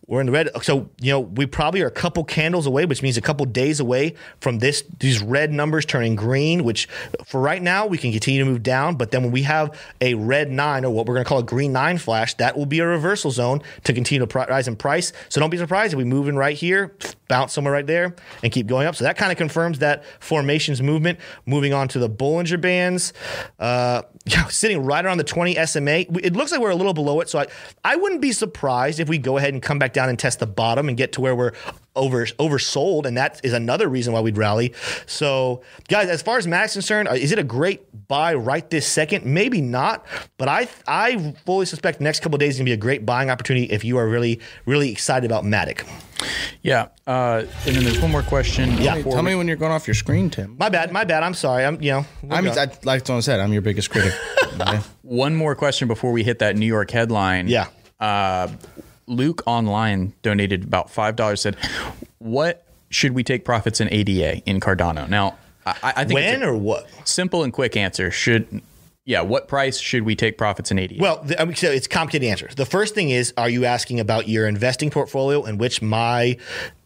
we're in the red. So, you know, we probably are a couple candles away, which means a couple days away from this these red numbers turning green, which for right now we can continue to move down. But then when we have a red nine or what we're going to call a green nine flash, that will be a reversal zone to continue to rise in price. So don't be surprised if we move in right here, bounce somewhere right there, and keep going up. So that kind of confirms that formations movement. Moving on to the Bollinger Bands, uh, sitting right around the 20 SMA. It looks like we're a little below it. So I, I wouldn't be surprised if we go ahead and come back down and test the bottom and get to where we're over oversold, and that is another reason why we'd rally. So, guys, as far as Max concerned, uh, is it a great buy right this second? Maybe not, but I I fully suspect the next couple of days is gonna be a great buying opportunity if you are really really excited about Matic. Yeah, uh, and then there's one more question. Yeah. before Tell me when you're going off your screen, Tim. My bad, my bad. I'm sorry. I'm you know. I mean, I, like Tony said, I'm your biggest critic. Okay? One more question before we hit that New York headline. Yeah. Uh, Luke online donated about five dollars. Said, "What should we take profits in ADA in Cardano?" Now, I, I think it's when a or what? simple and quick answer. Should yeah, what price should we take profits in ADA? Well, the, I mean, so it's complicated answers. The first thing is, are you asking about your investing portfolio in which my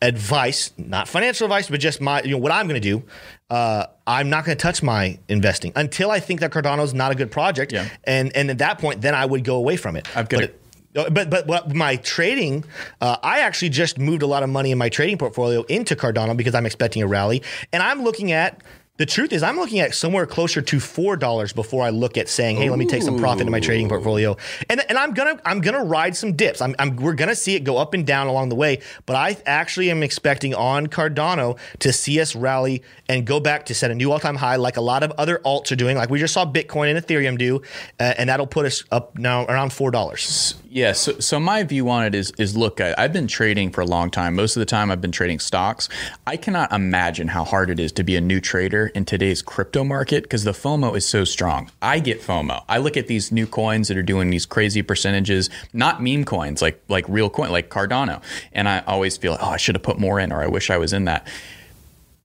advice, not financial advice, but just my, you know, what I'm going to do, uh, I'm not going to touch my investing until I think that Cardano is not a good project. Yeah. And, and at that point, then I would go away from it. I've got but, but but what my trading, uh, I actually just moved a lot of money in my trading portfolio into Cardano because I'm expecting a rally, and I'm looking at The truth is, I'm looking at somewhere closer to four dollars before I look at saying, "Hey, let me take some profit in my trading portfolio." And, and I'm gonna I'm gonna ride some dips. I'm, I'm we're gonna see it go up and down along the way. But I actually am expecting on Cardano to see us rally and go back to set a new all time high, like a lot of other alts are doing. Like we just saw Bitcoin and Ethereum do, uh, and that'll put us up now around four dollars. Yeah, so, so my view on it is is look, I, I've been trading for a long time. Most of the time, I've been trading stocks. I cannot imagine how hard it is to be a new trader in today's crypto market because the FOMO is so strong. I get FOMO. I look at these new coins that are doing these crazy percentages, not meme coins like like real coin like Cardano, and I always feel oh I should have put more in or I wish I was in that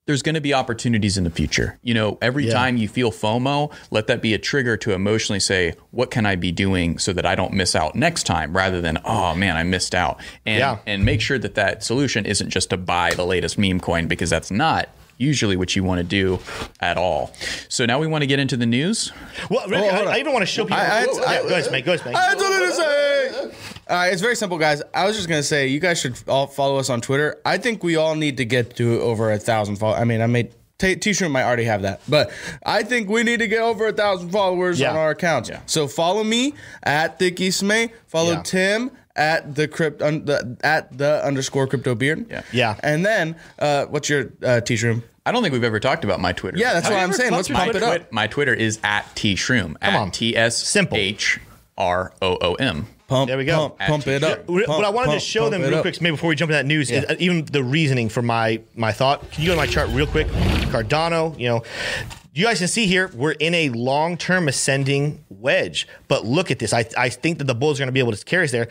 there's going to be opportunities in the future. You know, every Yeah. time you feel FOMO, let that be a trigger to emotionally say, what can I be doing so that I don't miss out next time rather than, oh man, I missed out. And, Yeah. and make sure that that solution isn't just to buy the latest meme coin because that's not usually what you want to do at all. So now we want to get into the news. Well, really, Oh, I. I even want to show people. I- I- Yeah, I- go ahead, Spank. Go ahead, Spank. I had something to say. All right, it's very simple, guys. I was just gonna say you guys should all follow us on Twitter. I think we all need to get to over a thousand followers. I mean, I made T- T-shirt might already have that, but I think we need to get over a thousand followers Yeah. on our accounts. Yeah. So follow me at Thicky Smay. Follow Yeah. Tim at the crypt un, the, at the underscore crypto beard. Yeah. Yeah. And then uh, what's your uh, T-shirt? I don't think we've ever talked about my Twitter. Yeah, that's Have what I'm saying. Let's pump it up. twit- My Twitter is at T Shroom. At on. T S Simple. H R O O M. Pump. There we go. Pump, pump it up. What Pump, I wanted to pump, show them real quick, maybe before we jump into that news, Yeah. uh, even the reasoning for my my thought. Can you go to my chart real quick? Cardano, you know, you guys can see here we're in a long term ascending wedge. But look at this. I, I think that the bulls are going to be able to carry us there.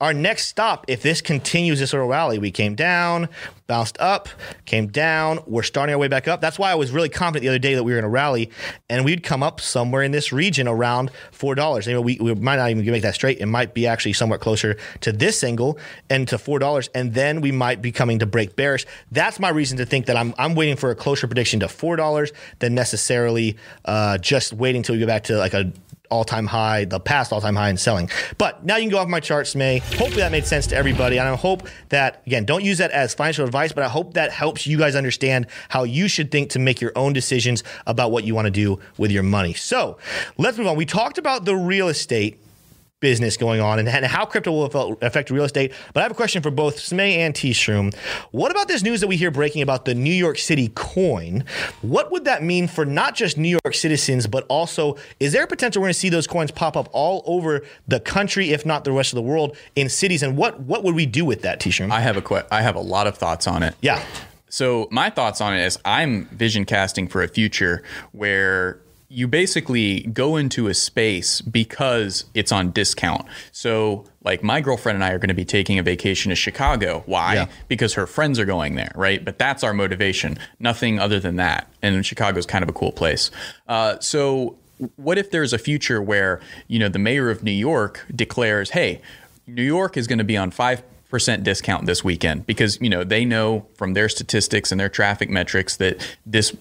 Our next stop, if this continues this little rally, we came down, bounced up, came down. We're starting our way back up. That's why I was really confident the other day that we were going to rally, and we'd come up somewhere in this region around four dollars. You know, we, we might not even make that straight. It might be actually somewhat closer to this single and to four dollars, and then we might be coming to break bearish. That's my reason to think that I'm I'm waiting for a closer prediction to four dollars than necessarily uh, just waiting until we go back to like a all-time high, the past all-time high in selling. But now you can go off my charts, May. Hopefully that made sense to everybody. And I hope that again, don't use that as financial advice, but I hope that helps you guys understand how you should think to make your own decisions about what you want to do with your money. So let's move on. We talked about the real estate business going on and, how crypto will affect- affect real estate. But I have a question for both Smay and T Shroom. What about this news that we hear breaking about the New York City coin? What would that mean for not just New York citizens, but also is there a potential we're going to see those coins pop up all over the country, if not the rest of the world, in cities? And what what would we do with that, T Shroom? I have a que- I have a lot of thoughts on it. Yeah. So my thoughts on it is I'm vision casting for a future where you basically go into a space because it's on discount. So like my girlfriend and I are going to be taking a vacation to Chicago. Why? Yeah. Because her friends are going there, right? But that's our motivation. Nothing other than that. And Chicago's kind of a cool place. Uh, so what if there's a future where, you know, the mayor of New York declares, "Hey, New York is going to be on 5 percent discount this weekend because you know they know from their statistics and their traffic metrics that this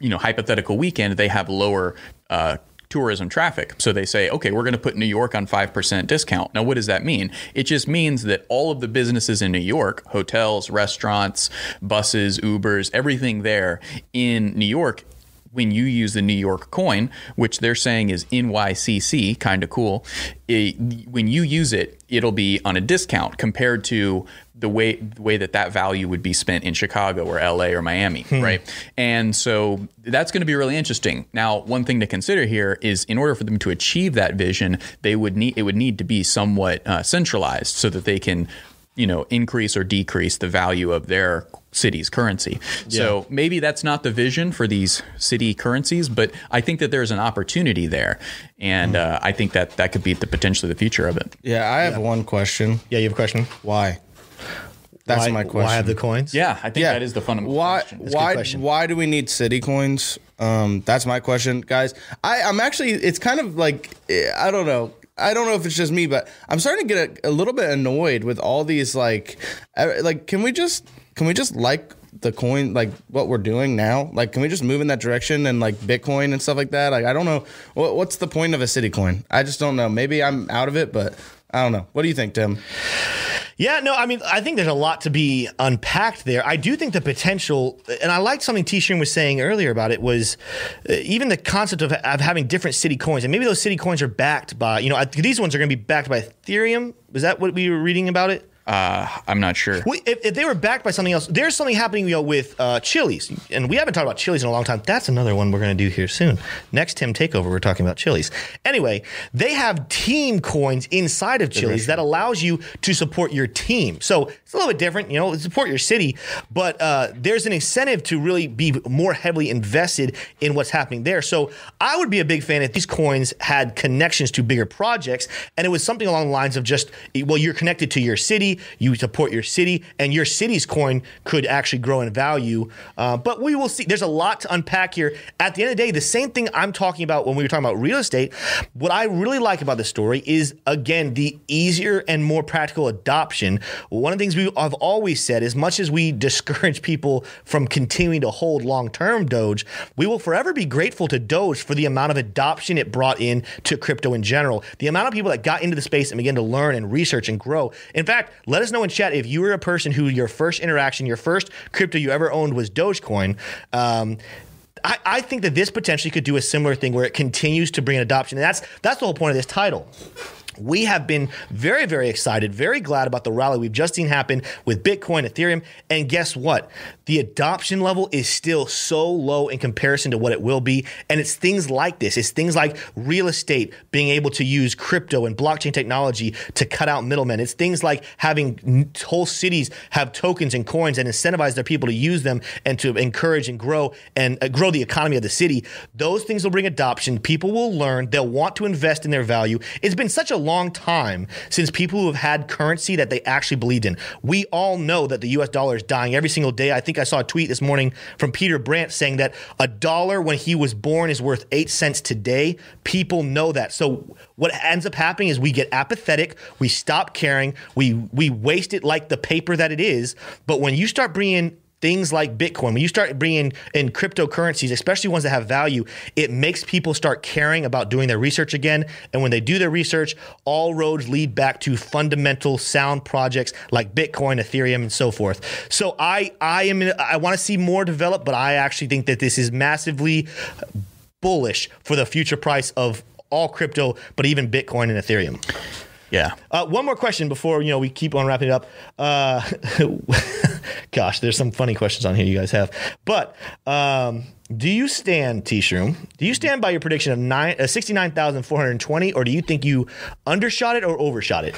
you know hypothetical weekend they have lower uh, tourism traffic. So they say okay we're going to put new york on 5% discount. Now what does that mean? It just means that all of the businesses in new york hotels restaurants buses ubers everything there in new york when you use the New York coin, which they're saying is NYCC, kind of cool, it, when you use it, it'll be on a discount compared to the way the way that that value would be spent in Chicago or LA or Miami, right? And so that's going to be really interesting. Now, one thing to consider here is in order for them to achieve that vision, they would need it would need to be somewhat uh, centralized so that they can you know increase or decrease the value of their city's currency. So maybe that's not the vision for these city currencies, but I think that there's an opportunity there, and uh, I think that that could be the potentially the future of it. Yeah, I have one question. Yeah, you have a question? Why? That's why, my question. Why have the coins? Yeah, I think that is the fundamental why, question. a Why? question. Why do we need city coins? Um, that's my question, guys. I, I'm actually. It's kind of like eh, I don't know. I don't know if it's just me, but I'm starting to get a, a little bit annoyed with all these like, eh, like can we just can we just like the coin like what we're doing now? Like, can we just move in that direction and like Bitcoin and stuff like that? Like, I don't know what, what's the point of a city coin. I just don't know. Maybe I'm out of it, but I don't know. What do you think, Tim? Yeah, no, I mean, I think there's a lot to be unpacked there. I do think the potential, and I liked something T Shroom was saying earlier about it, was uh, even the concept of, of having different city coins. And maybe those city coins are backed by, you know, these ones are going to be backed by Ethereum. Was that what we were reading about it? Uh, I'm not sure. We, if, if they were backed by something else, there's something happening you know, with uh, Chiliz, and we haven't talked about Chiliz in a long time. That's another one we're going to do here soon. Next Tim Takeover, we're talking about Chiliz. Anyway, they have team coins inside of Chiliz that allows you to support your team. So it's a little bit different, you know, support your city, but uh, there's an incentive to really be more heavily invested in what's happening there. So I would be a big fan if these coins had connections to bigger projects, and it was something along the lines of just, well, you're connected to your city, you support your city, and your city's coin could actually grow in value. Uh, but we will see. There's a lot to unpack here. At the end of the day, the same thing I'm talking about when we were talking about real estate. What I really like about this story is, again, the easier and more practical adoption. One of the things we have always said, as much as we discourage people from continuing to hold long term Doge, we will forever be grateful to Doge for the amount of adoption it brought in to crypto in general. The amount of people that got into the space and began to learn and research and grow. In fact, let us know in chat if you were a person who your first interaction, your first crypto you ever owned was Dogecoin. Um, I, I think that this potentially could do a similar thing where it continues to bring an adoption. And that's that's the whole point of this title. We have been very, very excited, very glad about the rally we've just seen happen with Bitcoin, Ethereum. And guess what? The adoption level is still so low in comparison to what it will be. And it's things like this. It's things like real estate, being able to use crypto and blockchain technology to cut out middlemen. It's things like having whole cities have tokens and coins and incentivize their people to use them and to encourage and grow and uh, grow the economy of the city. Those things will bring adoption. People will learn. They'll want to invest in their value. It's been such a long time since people who have had currency that they actually believed in. We all know that the US dollar is dying every single day. I think I saw a tweet this morning from Peter Brandt saying that a dollar when he was born is worth eight cents today. People know that. So what ends up happening is we get apathetic, we stop caring, we we waste it like the paper that it is. But when you start bringing things like Bitcoin, when you start bringing in cryptocurrencies, especially ones that have value, it makes people start caring about doing their research again. And when they do their research, all roads lead back to fundamental sound projects like Bitcoin, Ethereum, and so forth. So I I am I want to see more develop, but I actually think that this is massively bullish for the future price of all crypto, but even Bitcoin and Ethereum. Yeah. Uh, one more question before you know we keep on wrapping it up. Uh, gosh, there's some funny questions on here you guys have. But um, do you stand T Shroom? Do you stand by your prediction of nine uh, sixty nine thousand four hundred twenty, or do you think you undershot it or overshot it?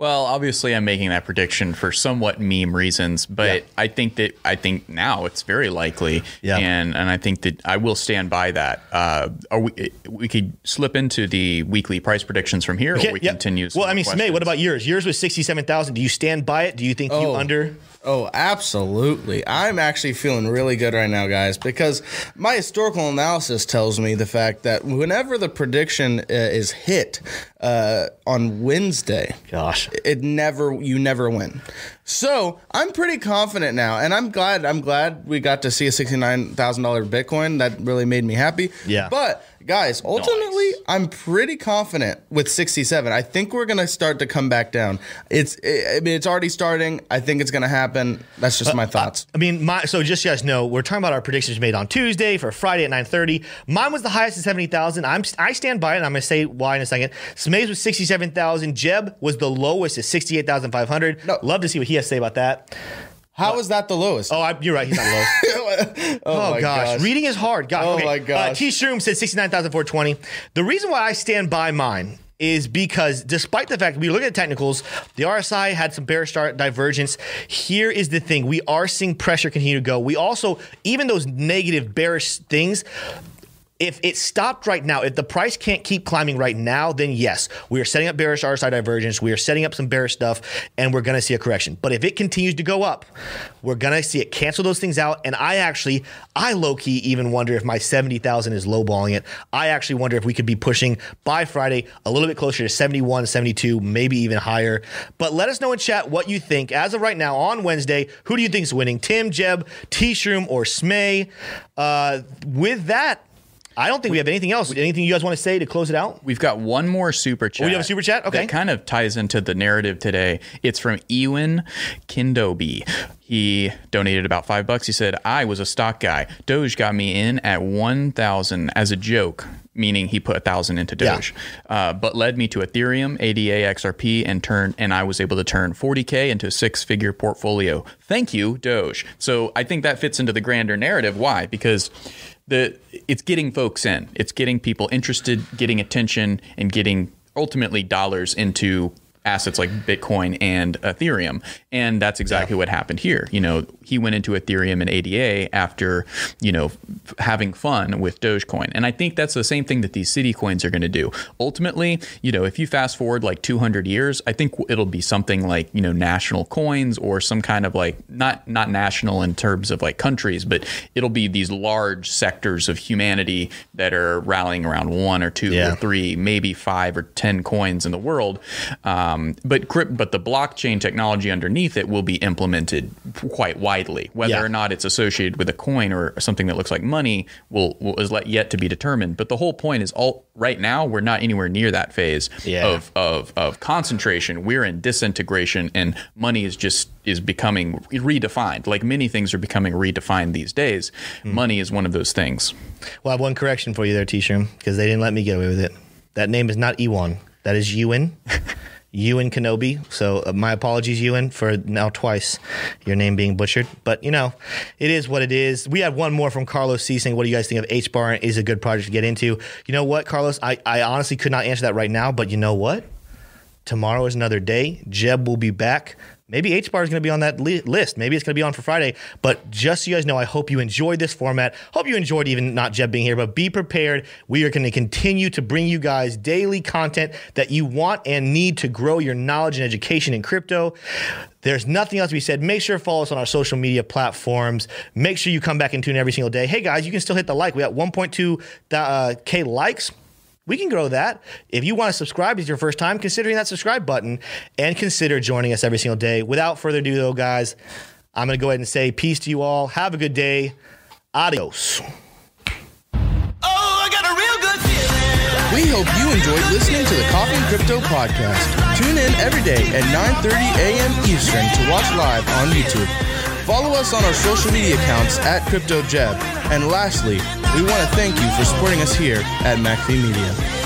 Well, obviously, I'm making that prediction for somewhat meme reasons, but Yeah. I think that I think now it's very likely, Yeah. and and I think that I will stand by that. Uh, are we we could slip into the weekly price predictions from here, or we yeah. continue. Well, I mean, Smay, questions? what about yours? Yours was sixty seven thousand. Do you stand by it? Do you think you Oh. under? Oh, absolutely. I'm actually feeling really good right now, guys, because my historical analysis tells me the fact that whenever the prediction uh, is hit uh, on Wednesday, Gosh, it never you never win. So I'm pretty confident now, and I'm glad. I'm glad we got to see a sixty nine thousand dollar Bitcoin. That really made me happy. Yeah. But guys, ultimately, Nice. I'm pretty confident with sixty seven. I think we're gonna start to come back down. It's. Eh, I mean, it's already starting. I think it's gonna happen. That's just uh, my thoughts. I mean, my so just so you guys know, we're talking about our predictions made on Tuesday for Friday at nine thirty. Mine was the highest at seventy thousand. I'm I stand by it. and I'm going to say why in a second. Smays was sixty seven thousand. Jeb was the lowest at sixty eight thousand five hundred. No. Love to see what he has to say about that. How is that the lowest? Oh, I, you're right. He's not low. Oh, my gosh. gosh. reading is hard. Gosh. Oh okay. my gosh. Uh, T Shroom said sixty nine thousand four twenty. The reason why I stand by mine is because despite the fact we look at the technicals, the RSI had some bear start divergence. Here is the thing: we are seeing pressure continue to go. We also, even those negative bearish things. If it stopped right now, if the price can't keep climbing right now, then yes, we are setting up bearish RSI divergence. We are setting up some bearish stuff, and we're going to see a correction. But if it continues to go up, we're going to see it cancel those things out. And I actually, I low key even wonder if my 70,000 is lowballing it. I actually wonder if we could be pushing by Friday a little bit closer to 71, 72, maybe even higher. But let us know in chat what you think. As of right now, on Wednesday, who do you think is winning? Tim, Jeb, T Shroom, or Smay? Uh, with that, I don't think we have anything else. Anything you guys want to say to close it out? We've got one more super chat. Oh, you have a super chat? Okay. That kind of ties into the narrative today. It's from Ewan Kindoby. He donated about five bucks. He said, I was a stock guy. Doge got me in at 1,000 as a joke, meaning he put a thousand into Yeah. Doge, uh, but led me to Ethereum, ADA, XRP, and turn, and I was able to turn 40K into a six figure portfolio. Thank you, Doge. So I think that fits into the grander narrative. Why? Because the it's getting folks in. It's getting people interested, getting attention, and getting ultimately dollars into assets like Bitcoin and Ethereum. And that's exactly what happened here. You know, he went into Ethereum and ADA after, you know, f- having fun with Dogecoin. And I think that's the same thing that these city coins are going to do. Ultimately, you know, if you fast forward like 200 years, I think it'll be something like, you know, national coins or some kind of like not not national in terms of like countries, but it'll be these large sectors of humanity that are rallying around one or two Yeah. or three, maybe five or ten coins in the world. Um, but crypt, but the blockchain technology underneath it will be implemented quite widely. Whether Yeah. or not it's associated with a coin or something that looks like money will, will is let yet to be determined. But the whole point is, all right now we're not anywhere near that phase Yeah. of of of concentration. We're in disintegration, and money is just is becoming redefined. Like many things are becoming redefined these days. Hmm. Money is one of those things. Well, I have one correction for you there, T-Shroom, because they didn't let me get away with it. That name is not Ewan. That is Ewan. Ewan Kenobi. So uh, my apologies, Ewan, for now twice your name being butchered. But you know, it is what it is. We had one more from Carlos C saying, "What do you guys think of H bar? Is a good project to get into?" You know what, Carlos? I, I honestly could not answer that right now. But you know what? Tomorrow is another day. Jeb will be back. Maybe H bar is going to be on that li- list. Maybe it's going to be on for Friday. But just so you guys know, I hope you enjoyed this format. Hope you enjoyed even not Jeb being here, but be prepared. We are going to continue to bring you guys daily content that you want and need to grow your knowledge and education in crypto. There's nothing else to be said. Make sure to follow us on our social media platforms. Make sure you come back and tune every single day. Hey guys, you can still hit the like. We got 1.2 uh, K likes we can grow that. If you want to subscribe, it's your first time, considering that subscribe button and consider joining us every single day. Without further ado, though, guys, I'm going to go ahead and say peace to you all. Have a good day. Adios. Oh, I got a real good feeling. We hope you enjoyed listening to the Coffee and Crypto podcast. Tune in every day at 9:30 a.m. Eastern to watch live on YouTube. Follow us on our social media accounts at CryptoJeb. And lastly, we want to thank you for supporting us here at MacV Media.